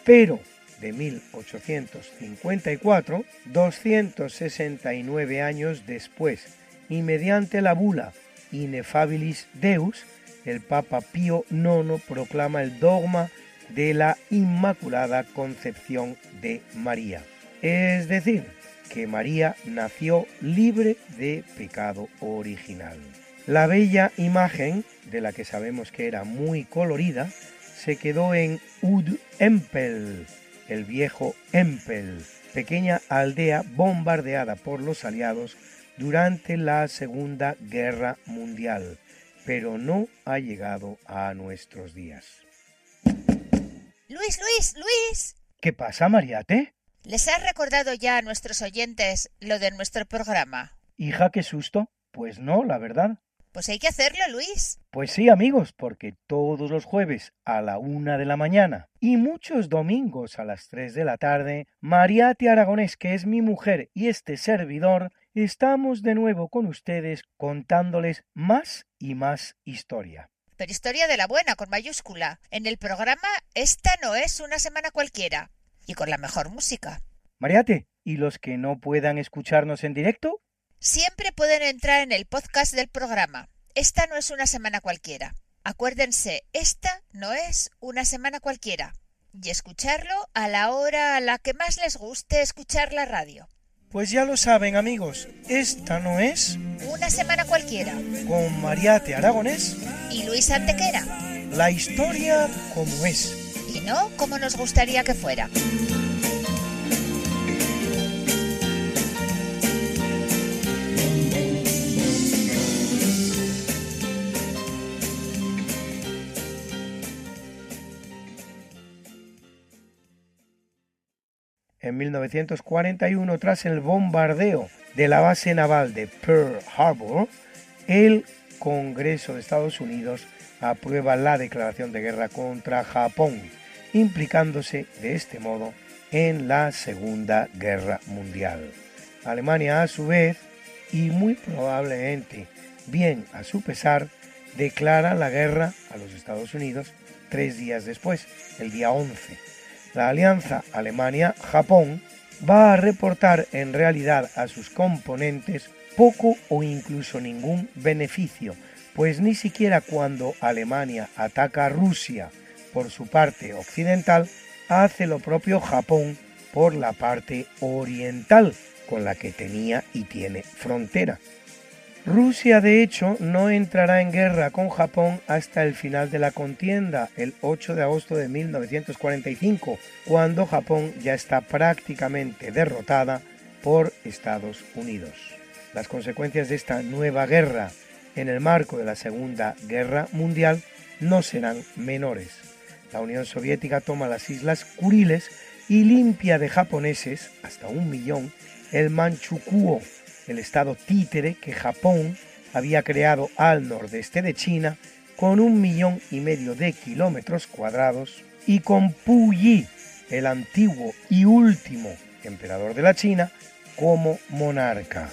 pero de 1854, 269 años después, y mediante la bula Inefabilis Deus, el Papa Pío IX proclama el dogma de la Inmaculada Concepción de María. Es decir, que María nació libre de pecado original. La bella imagen, de la que sabemos que era muy colorida, se quedó en Ud Empel, el viejo Empel, pequeña aldea bombardeada por los aliados durante la Segunda Guerra Mundial, pero no ha llegado a nuestros días. Luis, Luis, Luis. ¿Qué pasa, Mariate? ¿Les has recordado ya a nuestros oyentes lo de nuestro programa? Hija, qué susto. Pues no, la verdad. Pues hay que hacerlo, Luis. Pues sí, amigos, porque todos los jueves a la una de la mañana y muchos domingos a las tres de la tarde, Mariate Aragonés, que es mi mujer y este servidor, estamos de nuevo con ustedes contándoles más y más historia. Pero historia de la buena, con mayúscula. En el programa Esta no es una semana cualquiera. Y con la mejor música. Mariate, ¿y los que no puedan escucharnos en directo? Siempre pueden entrar en el podcast del programa. Esta no es una semana cualquiera. Acuérdense, esta no es una semana cualquiera. Y escucharlo a la hora a la que más les guste escuchar la radio. Pues ya lo saben amigos, esta no es Una semana cualquiera. con Mariate Aragonés Y Luis Antequera. la historia como es. Y no como nos gustaría que fuera. En 1941, tras el bombardeo de la base naval de Pearl Harbor, el Congreso de Estados Unidos aprueba la declaración de guerra contra Japón, implicándose de este modo en la Segunda Guerra Mundial. Alemania, a su vez, y muy probablemente bien a su pesar, declara la guerra a los Estados Unidos tres días después, el día 11. La alianza Alemania-Japón va a reportar en realidad a sus componentes poco o incluso ningún beneficio, pues ni siquiera cuando Alemania ataca a Rusia por su parte occidental, hace lo propio Japón por la parte oriental, con la que tenía y tiene frontera. Rusia, de hecho, no entrará en guerra con Japón hasta el final de la contienda, el 8 de agosto de 1945, cuando Japón ya está prácticamente derrotada por Estados Unidos. Las consecuencias de esta nueva guerra en el marco de la Segunda Guerra Mundial no serán menores. La Unión Soviética toma las Islas Kuriles y limpia de japoneses, hasta un millón, el Manchukuo, el estado títere que Japón había creado al nordeste de China con un millón y medio de kilómetros cuadrados y con Puyi, el antiguo y último emperador de la China, como monarca.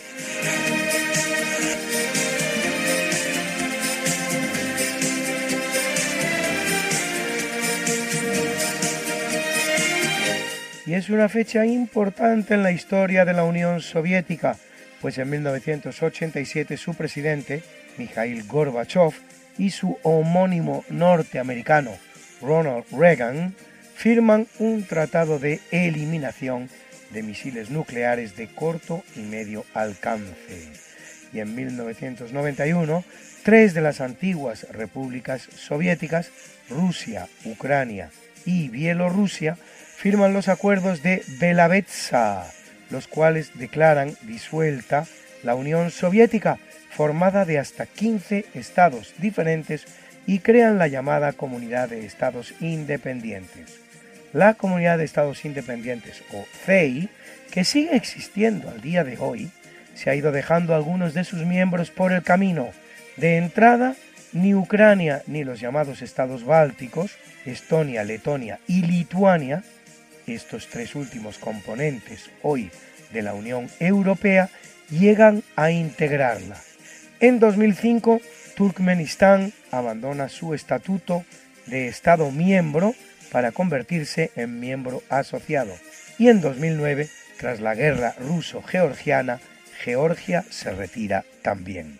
Y es una fecha importante en la historia de la Unión Soviética, pues en 1987 su presidente, Mikhail Gorbachev, y su homónimo norteamericano, Ronald Reagan, firman un tratado de eliminación de misiles nucleares de corto y medio alcance. Y en 1991, tres de las antiguas repúblicas soviéticas, Rusia, Ucrania y Bielorrusia, firman los acuerdos de Belavetsa, los cuales declaran disuelta la Unión Soviética, formada de hasta 15 estados diferentes y crean la llamada Comunidad de Estados Independientes. La Comunidad de Estados Independientes, o CEI, que sigue existiendo al día de hoy, se ha ido dejando algunos de sus miembros por el camino. De entrada, ni Ucrania ni los llamados estados bálticos, Estonia, Letonia y Lituania, estos tres últimos componentes hoy de la Unión Europea, llegan a integrarla. En 2005, Turkmenistán abandona su estatuto de Estado miembro para convertirse en miembro asociado. Y en 2009, tras la guerra ruso-georgiana, Georgia se retira también.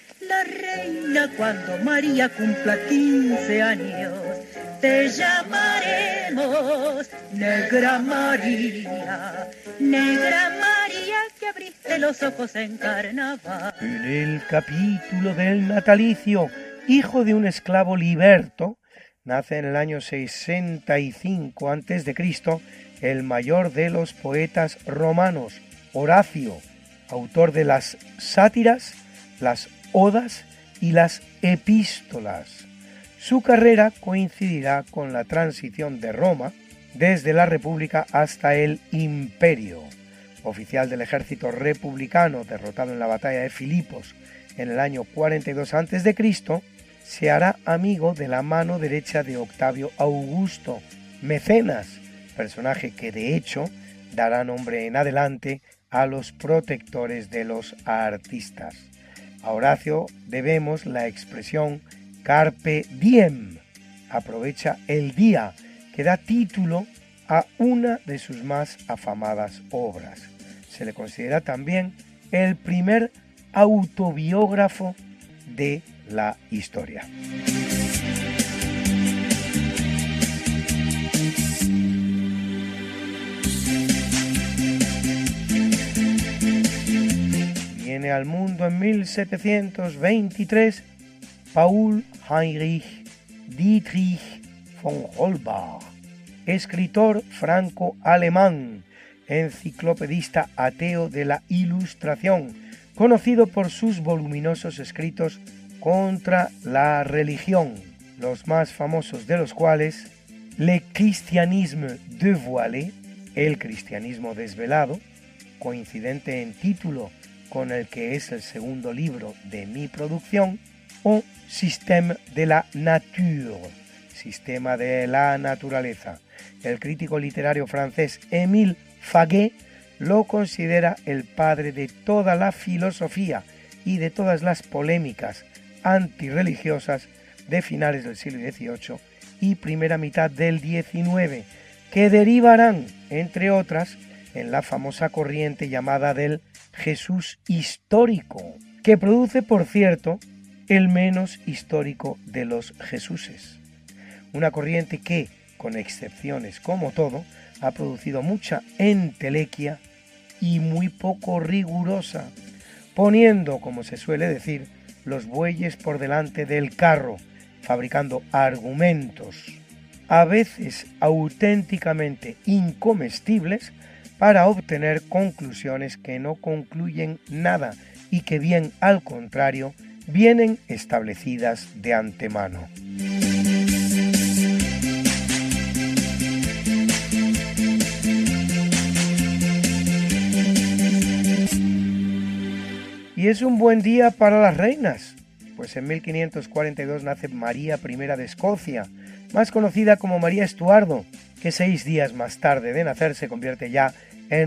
la reina cuando María cumpla 15 años. Te llamaremos Negra María, Negra María que abriste los ojos en carnaval. En el capítulo del natalicio, hijo de un esclavo liberto, nace en el año 65 a.C. el mayor de los poetas romanos, Horacio, autor de las sátiras, las odas y las epístolas. Su carrera coincidirá con la transición de Roma desde la República hasta el Imperio. Oficial del ejército republicano derrotado en la batalla de Filipos en el año 42 a.C., se hará amigo de la mano derecha de Octavio Augusto, mecenas, personaje que de hecho dará nombre en adelante a los protectores de los artistas. A Horacio debemos la expresión carpe diem, aprovecha el día, que da título a una de sus más afamadas obras. Se le considera también el primer autobiógrafo de la historia. Viene al mundo en 1723 Paul Heinrich Dietrich von Holbach, escritor franco-alemán, enciclopedista ateo de la Ilustración, conocido por sus voluminosos escritos contra la religión, los más famosos de los cuales Le Christianisme dévoilé, el cristianismo desvelado, coincidente en título con el que es el segundo libro de mi producción, o Système de la Nature, Sistema de la Naturaleza. El crítico literario francés Émile Faguet lo considera el padre de toda la filosofía y de todas las polémicas antirreligiosas de finales del siglo XVIII y primera mitad del XIX, que derivarán, entre otras, en la famosa corriente llamada del Jesús histórico, que produce, por cierto, el menos histórico de los Jesuses. Una corriente que, con excepciones como todo, ha producido mucha entelequia y muy poco rigurosa, poniendo, como se suele decir, los bueyes por delante del carro, fabricando argumentos, a veces auténticamente incomestibles, para obtener conclusiones que no concluyen nada y que bien al contrario vienen establecidas de antemano. Y es un buen día para las reinas, Pues en 1542 nace María I de Escocia, más conocida como María Estuardo, que seis días más tarde de nacer se convierte ya en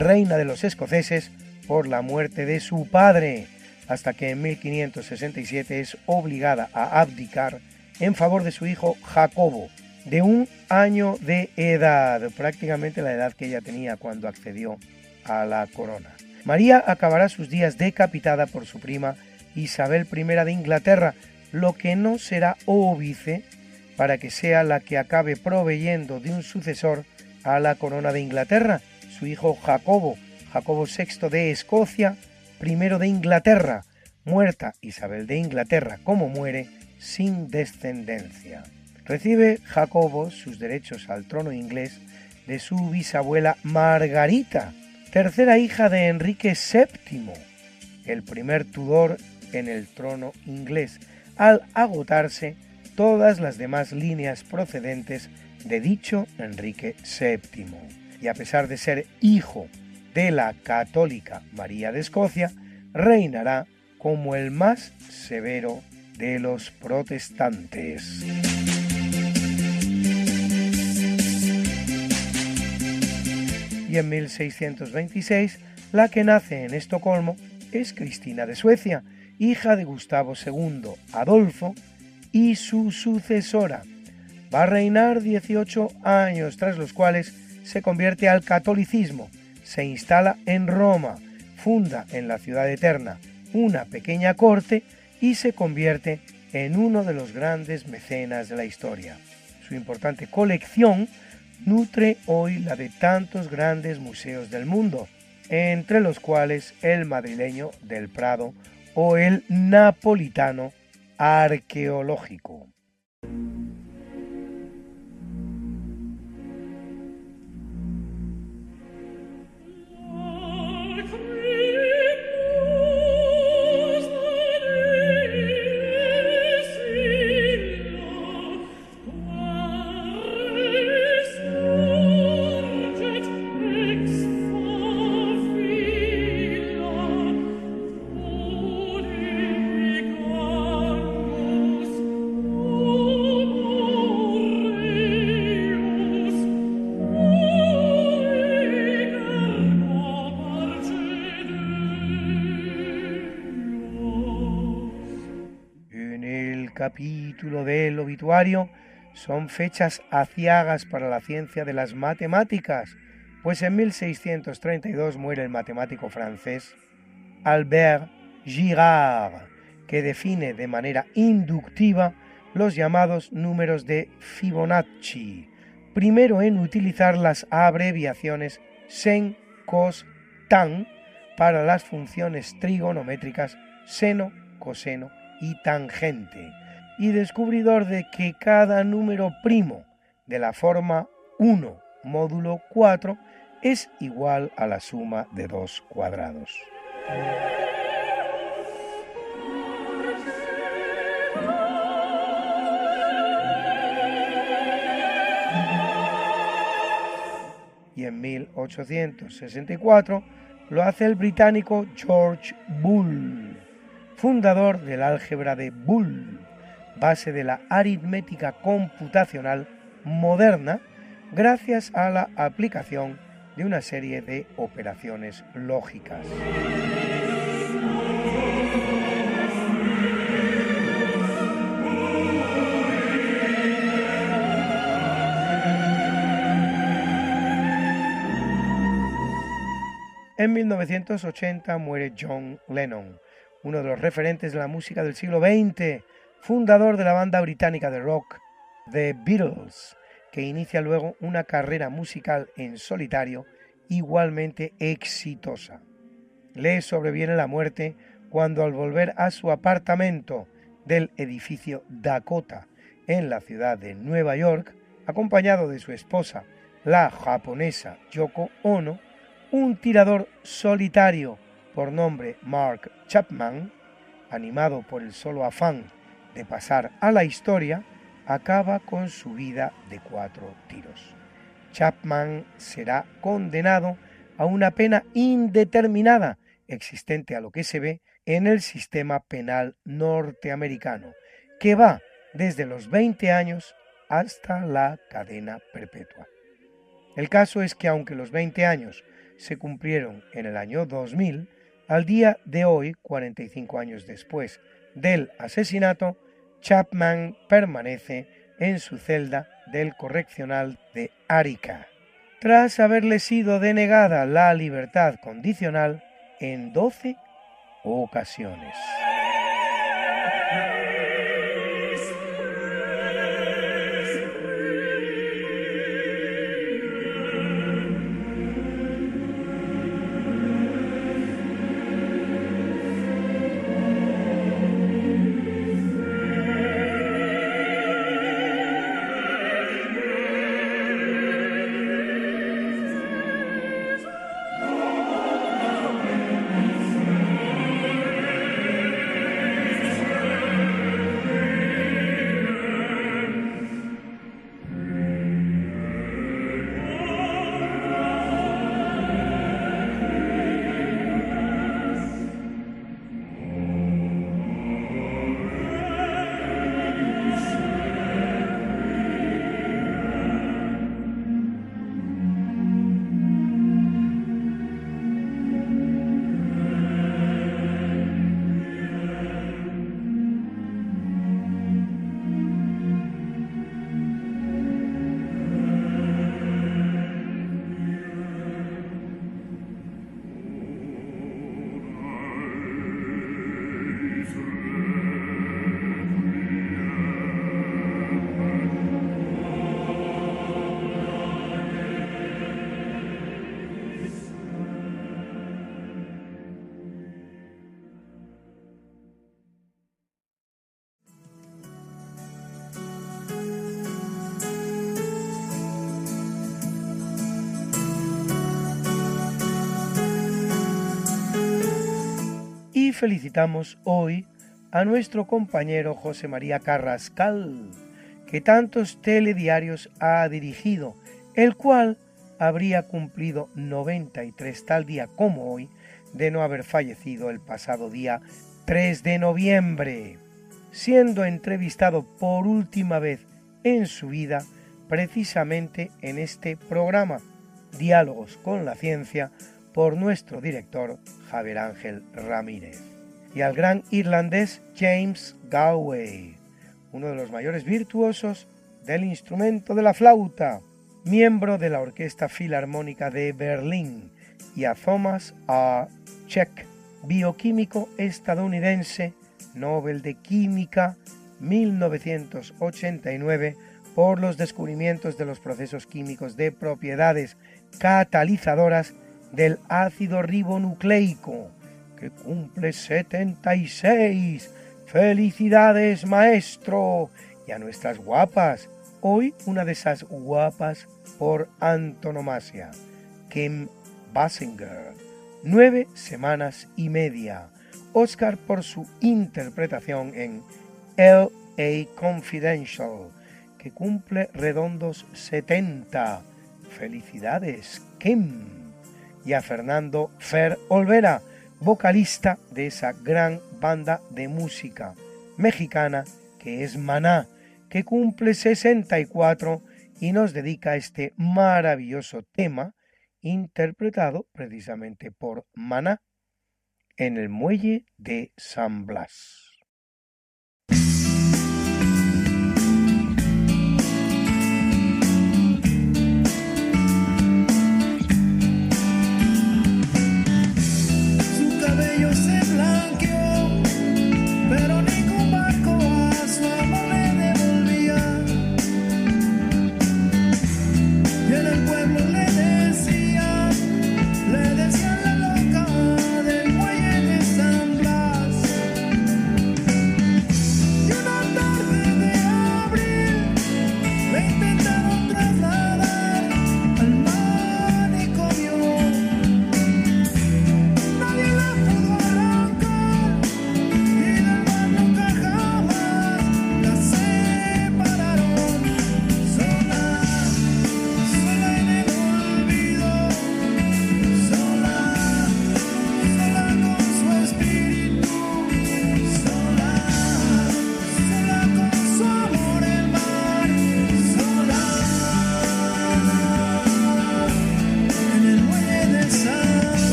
reina de los escoceses por la muerte de su padre, hasta que en 1567 es obligada a abdicar en favor de su hijo Jacobo, de un año de edad, prácticamente la edad que ella tenía cuando accedió a la corona. María acabará sus días decapitada por su prima Isabel I de Inglaterra, lo que no será óbice para que sea la que acabe proveyendo de un sucesor a la corona de Inglaterra, su hijo Jacobo, Jacobo VI de Escocia, primero de Inglaterra, muerta Isabel de Inglaterra como muere, sin descendencia. Recibe Jacobo sus derechos al trono inglés de su bisabuela Margarita, tercera hija de Enrique VII, el primer Tudor en el trono inglés, al agotarse todas las demás líneas procedentes de dicho Enrique VII. Y a pesar de ser hijo de la católica María de Escocia, reinará como el más severo de los protestantes. Y en 1626, la que nace en Estocolmo es Cristina de Suecia, hija de Gustavo II Adolfo y su sucesora. Va a reinar 18 años, tras los cuales se convierte al catolicismo, se instala en Roma, funda en la ciudad eterna una pequeña corte y se convierte en uno de los grandes mecenas de la historia. Su importante colección nutre hoy la de tantos grandes museos del mundo, entre los cuales el madrileño del Prado o el napolitano arqueológico. Capítulo del obituario son fechas aciagas para la ciencia de las matemáticas, pues en 1632 muere el matemático francés Albert Girard, que define de manera inductiva los llamados números de Fibonacci, primero en utilizar las abreviaciones sen, cos, tan para las funciones trigonométricas seno, coseno y tangente y descubridor de que cada número primo de la forma 1 módulo 4 es igual a la suma de dos cuadrados. Y en 1864 lo hace el británico George Bull, fundador del álgebra de Bull base de la aritmética computacional moderna gracias a la aplicación de una serie de operaciones lógicas. En 1980 muere John Lennon, uno de los referentes de la música del siglo XX, fundador de la banda británica de rock The Beatles, que inicia luego una carrera musical en solitario igualmente exitosa. Le sobreviene la muerte cuando al volver a su apartamento del edificio Dakota en la ciudad de Nueva York, acompañado de su esposa, la japonesa Yoko Ono, un tirador solitario por nombre Mark Chapman, animado por el solo afán de pasar a la historia, acaba con su vida de cuatro tiros. Chapman será condenado a una pena indeterminada, existente a lo que se ve en el sistema penal norteamericano, que va desde los 20 años hasta la cadena perpetua. El caso es que aunque los 20 años se cumplieron en el año 2000, al día de hoy, 45 años después del asesinato, Chapman permanece en su celda del correccional de Arica, tras haberle sido denegada la libertad condicional en 12 ocasiones. Felicitamos hoy a nuestro compañero José María Carrascal, que tantos telediarios ha dirigido, el cual habría cumplido 93 tal día como hoy de no haber fallecido el pasado día 3 de noviembre, siendo entrevistado por última vez en su vida precisamente en este programa, Diálogos con la Ciencia, por nuestro director Javier Ángel Ramírez, y al gran irlandés James Galway, uno de los mayores virtuosos del instrumento de la flauta, miembro de la Orquesta Filarmónica de Berlín, y a Thomas A. Check, bioquímico estadounidense, Nobel de Química 1989 por los descubrimientos de los procesos químicos de propiedades catalizadoras del ácido ribonucleico, que cumple 76. Felicidades, maestro. Y a nuestras guapas. Hoy una de esas guapas por antonomasia. Kim Basinger. Nueve semanas y media. Oscar por su interpretación en L.A. Confidential, que cumple redondos 70. Felicidades, Kim y a Fernando Fer Olvera, vocalista de esa gran banda de música mexicana que es Maná, que cumple 64 y nos dedica este maravilloso tema interpretado precisamente por Maná en el muelle de San Blas.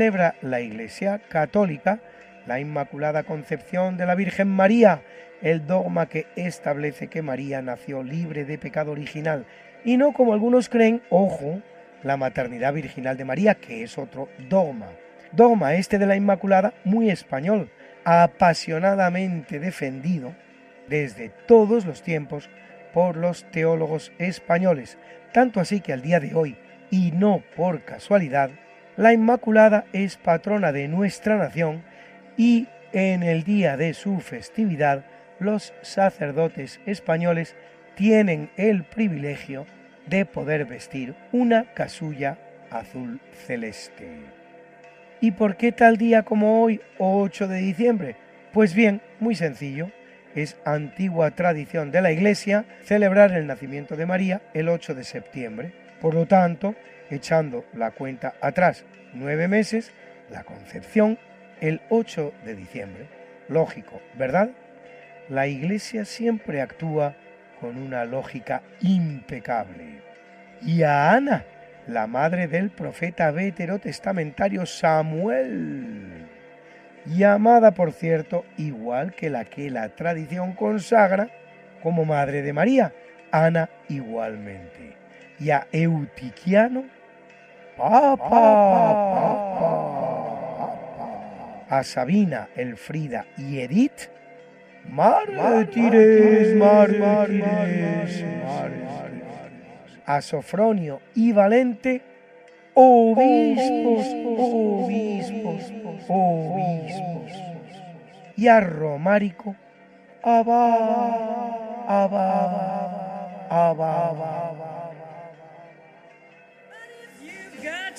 Celebra la Iglesia Católica la Inmaculada Concepción de la Virgen María, el dogma que establece que María nació libre de pecado original y no como algunos creen, ojo, la maternidad virginal de María, que es otro dogma. Dogma este de la Inmaculada muy español, apasionadamente defendido desde todos los tiempos por los teólogos españoles, tanto así que al día de hoy, y no por casualidad, la Inmaculada es patrona de nuestra nación y en el día de su festividad los sacerdotes españoles tienen el privilegio de poder vestir una casulla azul celeste. ¿Y por qué tal día como hoy, 8 de diciembre? Pues bien, muy sencillo. Es antigua tradición de la Iglesia celebrar el nacimiento de María el 8 de septiembre. Por lo tanto, echando la cuenta atrás nueve meses, la concepción el 8 de diciembre. Lógico, ¿verdad? La Iglesia siempre actúa con una lógica impecable. Y a Ana, la madre del profeta veterotestamentario Samuel, llamada por cierto igual que la que la tradición consagra como madre de María, Ana igualmente. Y a Eutiquiano, a Sabina, Elfrida y Edith, mártires, mártires, a Sofronio y Valente, obispos, obispos, obispos, y a Romárico, abad, abad, abad.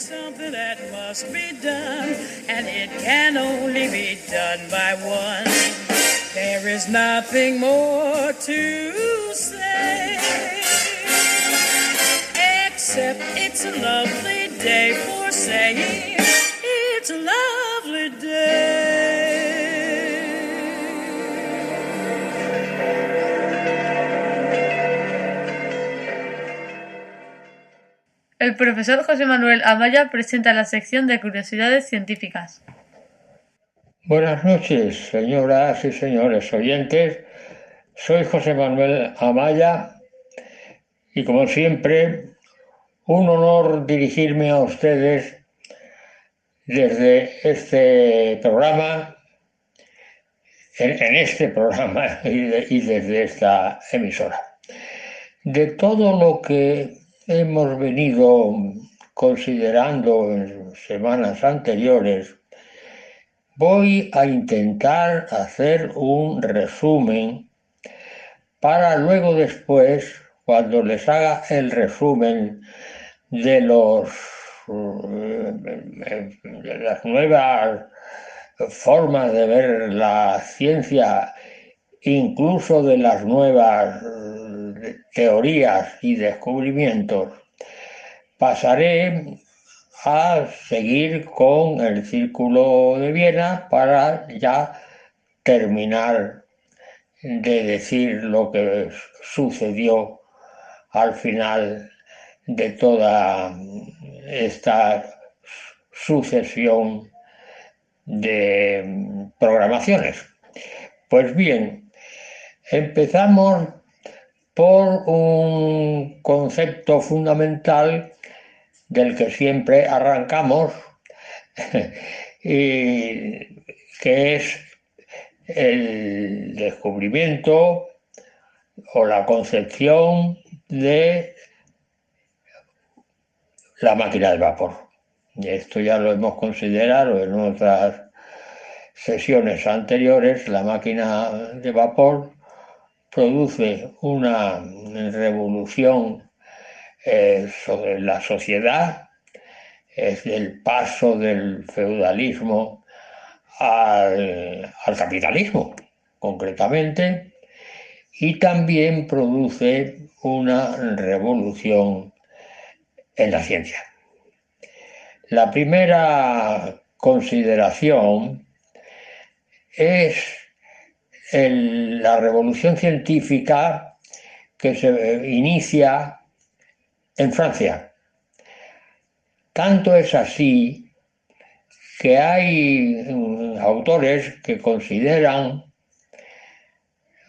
Something that must be done, and it can only be done by one. There is nothing more to say, except it's a lovely day for saying it's a El profesor José Manuel Amaya presenta la sección de curiosidades científicas. Buenas noches, señoras y señores oyentes. Soy José Manuel Amaya y como siempre, un honor dirigirme a ustedes desde este programa, en, este programa y desde esta emisora. De todo lo que hemos venido considerando en semanas anteriores, voy a intentar hacer un resumen para luego después, cuando les haga el resumen de los de las nuevas formas de ver la ciencia, incluso de las nuevas teorías y descubrimientos, pasaré a seguir con el círculo de Viena para ya terminar de decir lo que sucedió al final de toda esta sucesión de programaciones. Pues bien, empezamos por un concepto fundamental del que siempre arrancamos, y que es el descubrimiento o la concepción de la máquina de vapor. Esto ya lo hemos considerado en otras sesiones anteriores, la máquina de vapor produce una revolución eh, sobre la sociedad, es el paso del feudalismo al, al capitalismo, concretamente, y también produce una revolución en la ciencia. La primera consideración es la revolución científica que se inicia en Francia. Tanto es así que hay mm, autores que consideran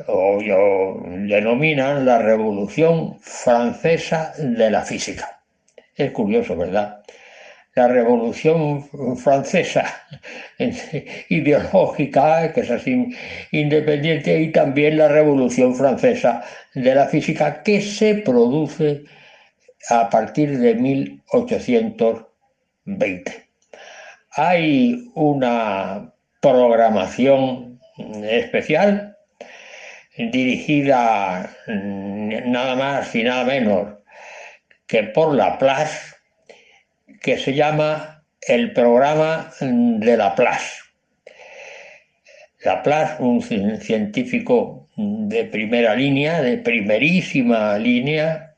o, o denominan la Revolución Francesa de la Física. Es curioso, ¿verdad? La Revolución Francesa ideológica, que es así independiente, y también la Revolución Francesa de la Física, que se produce a partir de 1820. Hay una programación especial dirigida nada más y nada menos que por Laplace que se llama el programa de Laplace. Laplace, un científico de primera línea, de primerísima línea,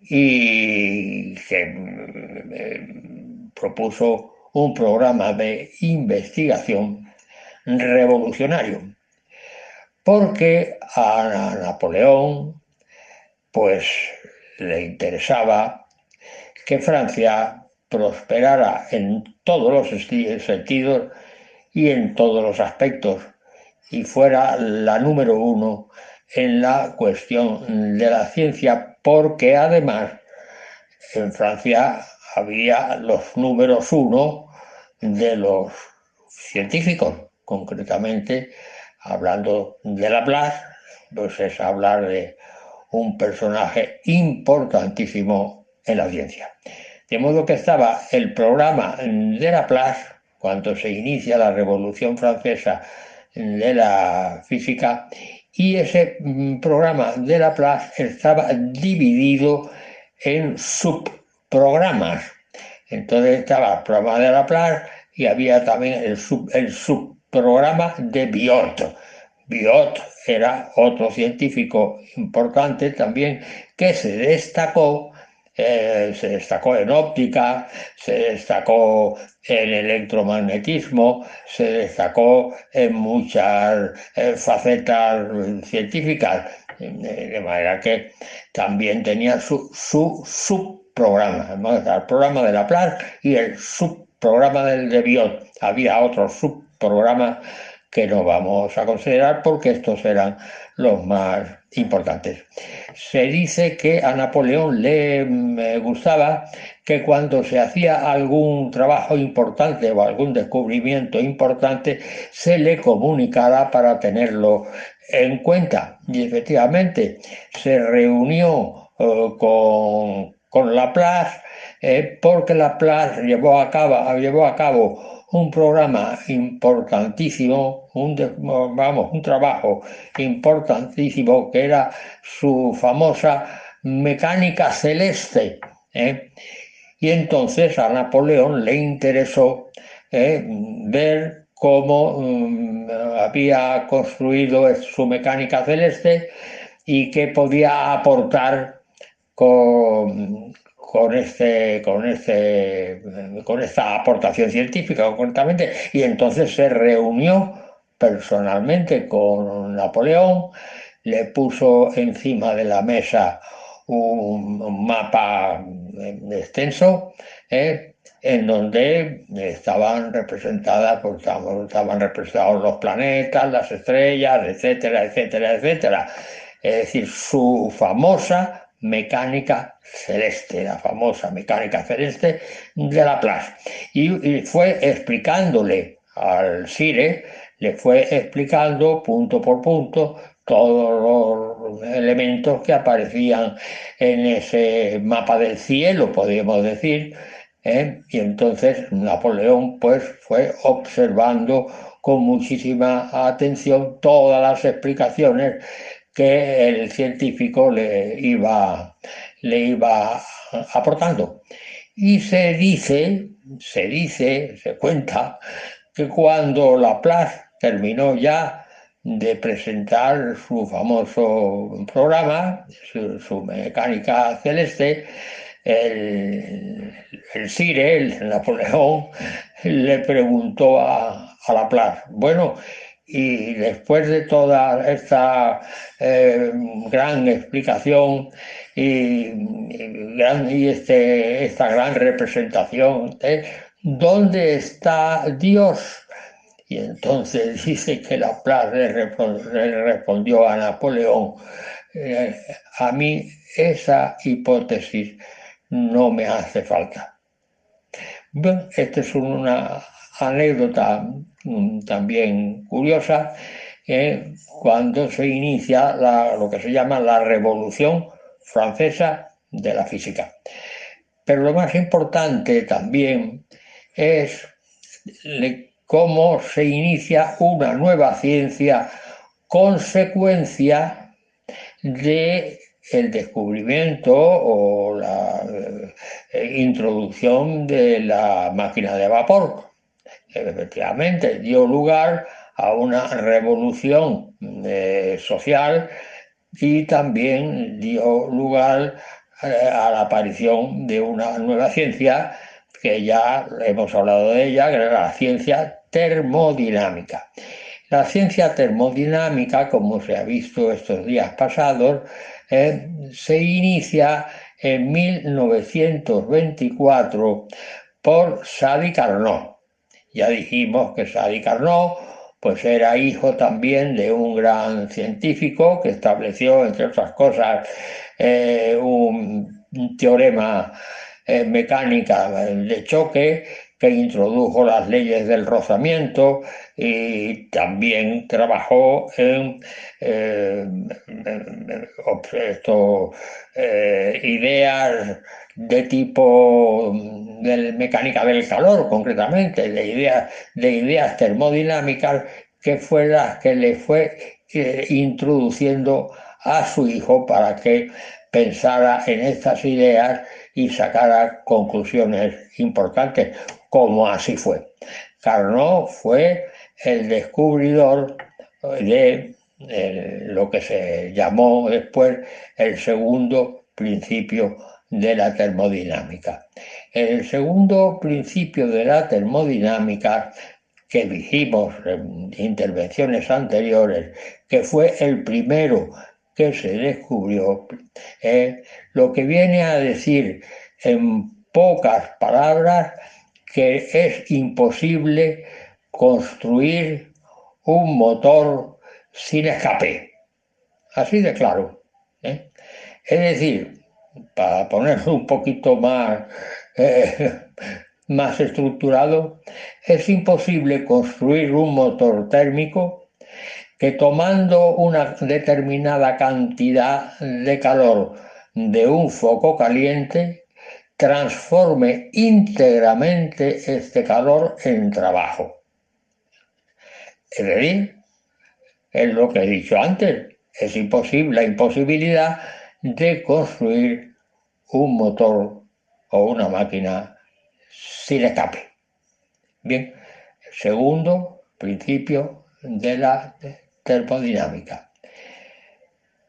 y que eh, propuso un programa de investigación revolucionario, porque a Napoleón pues le interesaba que Francia prosperara en todos los sentidos y en todos los aspectos y fuera la número uno en la cuestión de la ciencia, porque además en Francia había los números uno de los científicos, concretamente hablando de Laplace, pues es hablar de un personaje importantísimo en la audiencia. De modo que estaba el programa de Laplace, cuando se inicia la Revolución Francesa de la física, y ese mm, programa de Laplace estaba dividido en subprogramas. Entonces estaba el programa de Laplace y había también el, el subprograma de Biot. Biot era otro científico importante también que se destacó eh, se destacó en óptica, se destacó en electromagnetismo, se destacó en muchas eh, facetas científicas, de manera que también tenía su, su subprograma, el programa de Laplace y el subprograma del de Biot. Había otros subprogramas que no vamos a considerar porque estos eran los más importantes. Se dice que a Napoleón le mm, gustaba que cuando se hacía algún trabajo importante o algún descubrimiento importante se le comunicara para tenerlo en cuenta. Y efectivamente se reunió eh, con, con Laplace eh, porque Laplace llevó a cabo, llevó a cabo un programa importantísimo, un, vamos, un trabajo importantísimo que era su famosa mecánica celeste. ¿eh? Y entonces a Napoleón le interesó ¿eh? ver cómo mm, había construido su mecánica celeste y qué podía aportar con, con, este, con, este, con esta aportación científica concretamente, y entonces se reunió personalmente con Napoleón, le puso encima de la mesa un, mapa extenso, ¿eh? en donde estaban representadas, pues, estaban representados los planetas, las estrellas, etcétera, etcétera, etcétera. Es decir, su famosa mecánica celeste, la famosa mecánica celeste de Laplace. Y, y fue explicándole al Sire, le fue explicando punto por punto todos los elementos que aparecían en ese mapa del cielo, podríamos decir, ¿eh? y entonces Napoleón pues fue observando con muchísima atención todas las explicaciones que el científico le iba, le iba aportando. Y se dice, se dice, se cuenta, que cuando Laplace terminó ya de presentar su famoso programa, su, mecánica celeste, el, el Cire, el Napoleón, le preguntó a, a Laplace, bueno, y después de toda esta eh, gran explicación y, este, esta gran representación. ¿dónde está Dios? Y entonces dice que Laplace le respondió a Napoleón, eh, a mí esa hipótesis no me hace falta. Bueno, esta es una anécdota también curiosa, cuando se inicia lo que se llama la Revolución Francesa de la Física. Pero lo más importante también es cómo se inicia una nueva ciencia consecuencia de el descubrimiento o la eh, introducción de la máquina de vapor. Efectivamente, dio lugar a una revolución eh, social y también dio lugar eh, a la aparición de una nueva ciencia que ya hemos hablado de ella, que era la ciencia termodinámica. La ciencia termodinámica, como se ha visto estos días pasados, eh, se inicia en 1924 por Sadi Carnot. Ya dijimos que Sadi Carnot pues era hijo también de un gran científico que estableció, entre otras cosas, eh, un, teorema eh, mecánica de choque que introdujo las leyes del rozamiento y también trabajó en eh, ideas de tipo de mecánica del calor, concretamente, de ideas, de ideas termodinámicas, que fue las que le fue eh, introduciendo a su hijo para que pensara en estas ideas y sacara conclusiones importantes, como así fue. Carnot fue el descubridor de lo que se llamó después el segundo principio de la termodinámica. El segundo principio de la termodinámica que dijimos en intervenciones anteriores, que fue el primero que se descubrió, lo que viene a decir en pocas palabras que es imposible construir un motor sin escape. Así de claro. ¿eh? Es decir, para ponerlo un poquito más, eh, más estructurado, es imposible construir un motor térmico que tomando una determinada cantidad de calor de un foco caliente, transforme íntegramente este calor en trabajo. Es decir, es lo que he dicho antes, es imposible la imposibilidad de construir un motor o una máquina sin escape. Bien, segundo principio de la termodinámica.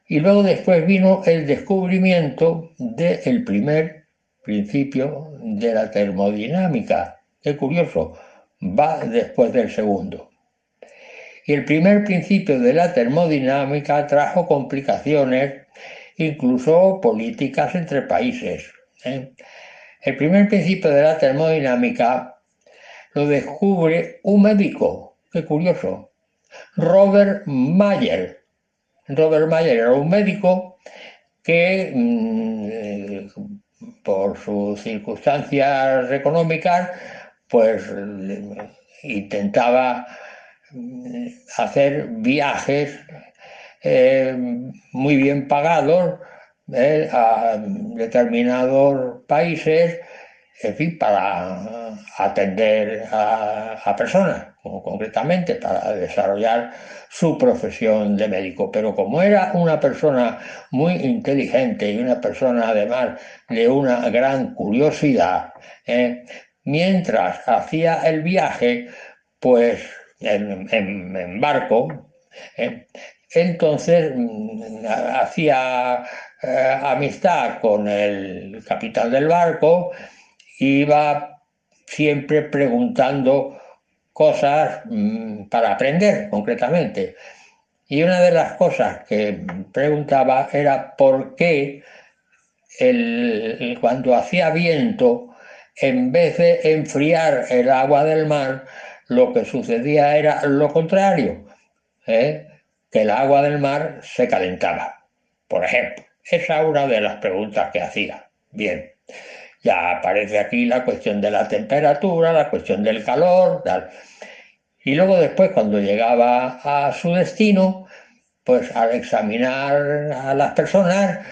Y luego después vino el descubrimiento del primer principio de la termodinámica. Qué curioso, va después del segundo. Y el primer principio de la termodinámica trajo complicaciones incluso políticas entre países. ¿eh? El primer principio de la termodinámica lo descubre un médico, qué curioso, Robert Mayer. Robert Mayer era un médico que mm, por sus circunstancias económicas pues intentaba mm, hacer viajes eh, muy bien pagados eh, a determinados países, en fin, para atender a, personas, concretamente para desarrollar su profesión de médico. Pero como era una persona muy inteligente y una persona además de una gran curiosidad, eh, mientras hacía el viaje, pues en, barco, entonces mm, hacía eh, amistad con el capitán del barco, iba siempre preguntando cosas mm, para aprender concretamente. Y una de las cosas que preguntaba era por qué cuando hacía viento en vez de enfriar el agua del mar, lo que sucedía era lo contrario, ¿eh? que el agua del mar se calentaba. Por ejemplo, esa es una de las preguntas que hacía. Bien, ya aparece aquí la cuestión de la temperatura, la cuestión del calor, tal. Y luego después, cuando llegaba a su destino, pues al examinar a las personas,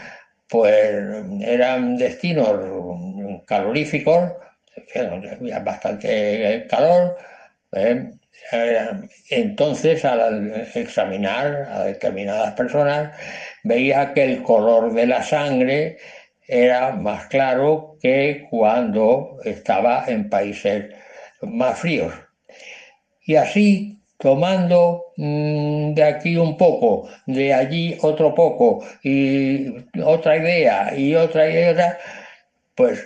pues eran destinos caloríficos, había bastante calor. ¿eh? Entonces, al examinar a determinadas personas, veía que el color de la sangre era más claro que cuando estaba en países más fríos. Y así tomando mm, de aquí un poco, de allí otro poco, y otra idea y otra idea, pues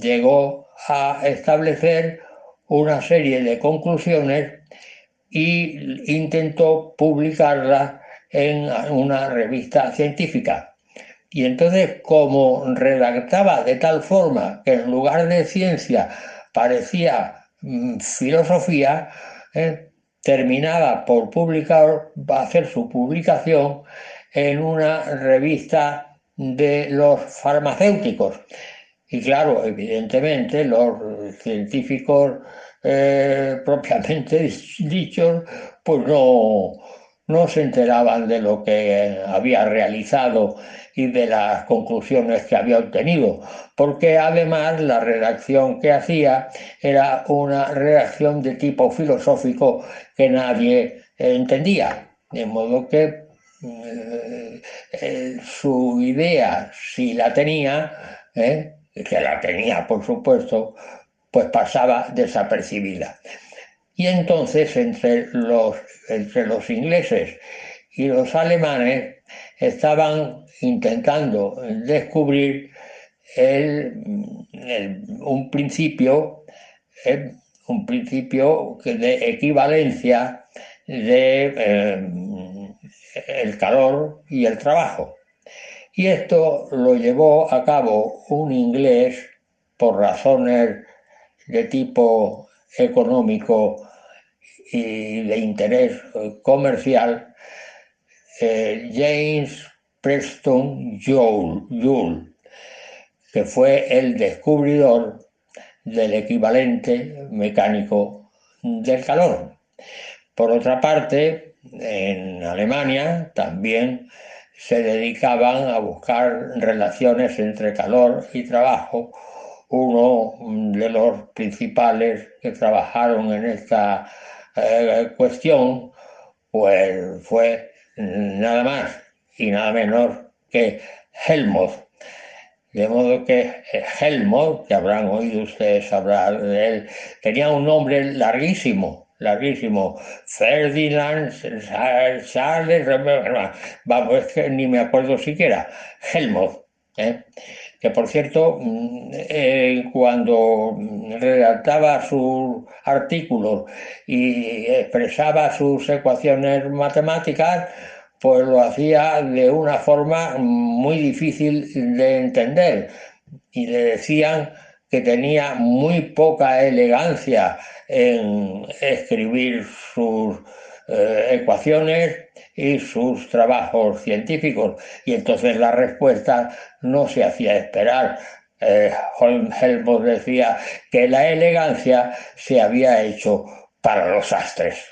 llegó a establecer una serie de conclusiones y intentó publicarlas en una revista científica. Y entonces, como redactaba de tal forma que en lugar de ciencia parecía mm, filosofía, eh, terminaba por publicar, hacer su publicación en una revista de los farmacéuticos. Y claro, evidentemente los científicos eh, propiamente dichos, pues no, no se enteraban de lo que había realizado y de las conclusiones que había obtenido, porque además la redacción que hacía era una redacción de tipo filosófico que nadie entendía, de modo que eh, eh, su idea, si la tenía, eh, que la tenía por supuesto, pues pasaba desapercibida. Y entonces entre los, entre los ingleses y los alemanes estaban intentando descubrir un principio, un principio de equivalencia de eh, el calor y el trabajo. Y esto lo llevó a cabo un inglés por razones de tipo económico y de interés comercial, eh, James Preston Joule, que fue el descubridor del equivalente mecánico del calor. Por otra parte, en Alemania también se dedicaban a buscar relaciones entre calor y trabajo. Uno de los principales que trabajaron en esta eh, cuestión pues fue nada más y nada menos que Helmut. De modo que eh, Helmut, que habrán oído ustedes hablar de él, tenía un nombre larguísimo, larguísimo. Ferdinand Charles, vamos, es que ni me acuerdo siquiera. Helmut. ¿eh? que por cierto, mm, eh, cuando redactaba sus artículos y expresaba sus ecuaciones matemáticas, pues lo hacía de una forma muy difícil de entender y le decían que tenía muy poca elegancia en escribir sus eh, ecuaciones y sus trabajos científicos y entonces la respuesta no se hacía esperar. Eh, decía que la elegancia se había hecho para los astres.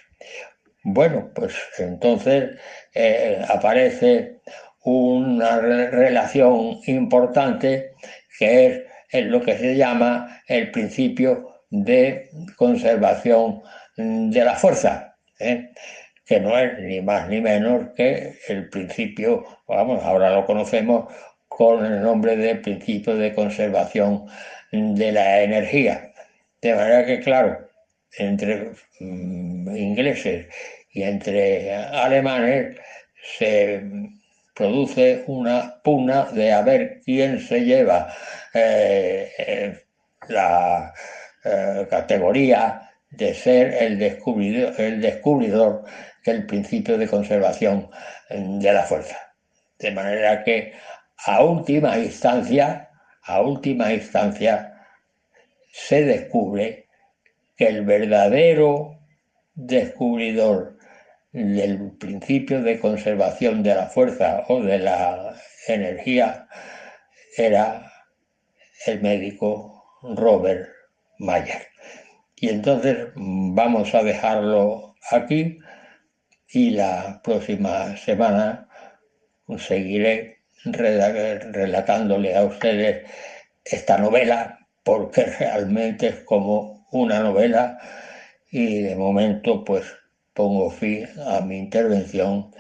Bueno, pues entonces eh, aparece una relación importante que es lo que se llama el principio de conservación de la fuerza, ¿eh? que no es ni más ni menos que el principio, vamos, ahora lo conocemos con el nombre de principio de conservación de la energía. De manera que, claro, entre mm, ingleses y entre alemanes se produce una pugna de a ver quién se lleva eh, eh, la eh, categoría de ser el descubridor, el descubridor del principio de conservación de la fuerza. De manera que a última instancia, a última instancia, se descubre que el verdadero descubridor del principio de conservación de la fuerza o de la energía era el médico Robert Mayer. Y entonces vamos a dejarlo aquí y la próxima semana seguiré relatándole a ustedes esta novela porque realmente es como una novela y de momento pues pongo fin a mi intervención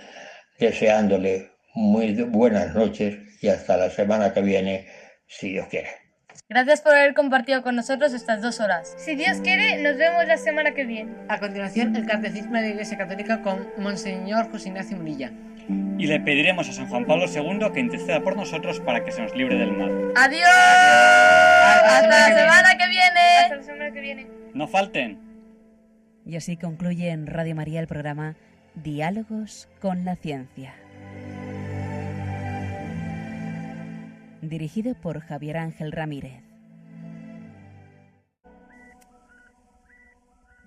deseándole muy buenas noches y hasta la semana que viene si Dios quiere. Gracias por haber compartido con nosotros estas dos horas. Si Dios quiere, nos vemos la semana que viene. A continuación, el Catecismo de la Iglesia Católica con Monseñor José Ignacio Murilla. Y le pediremos a San Juan Pablo II que interceda por nosotros para que se nos libre del mal. ¡Adiós! ¡Hasta la semana que viene! Hasta la semana que viene. No falten. Y así concluye en Radio María el programa Diálogos con la Ciencia. Dirigido por Javier Ángel Ramírez.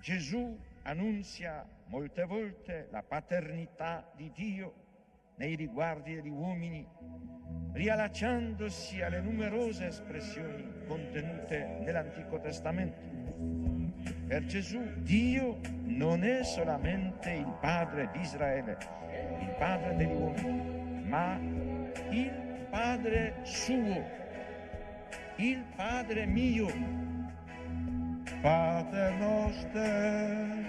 Gesù annuncia molte volte la paternità di Dio nei riguardi degli uomini, riallacciandosi alle numerose espressioni contenute nell'Antico Testamento. Per Gesù Dio non è solamente il Padre di Israele, il Padre degli uomini, ma il Padre suo, il Padre mio. Pater noster,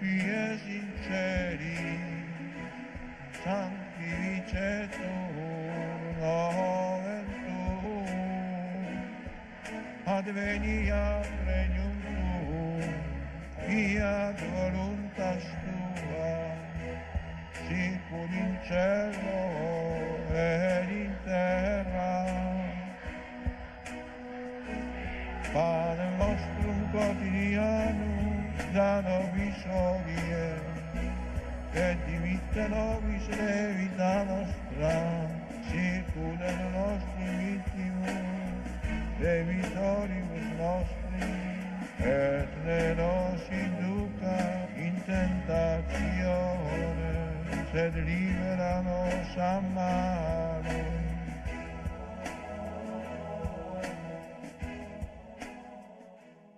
in celi, sanctificetur nomen tuum, adveniat tuum, fiat voluntas tua, sicur in cielo ed in terra. Pane nostrum quotidianum da nobis hodie, et dimitte nobis levita nostra, sicur et nostri vittimus, debitoribus nostri, e se non si induca in tentazione, sed libera nos a mano.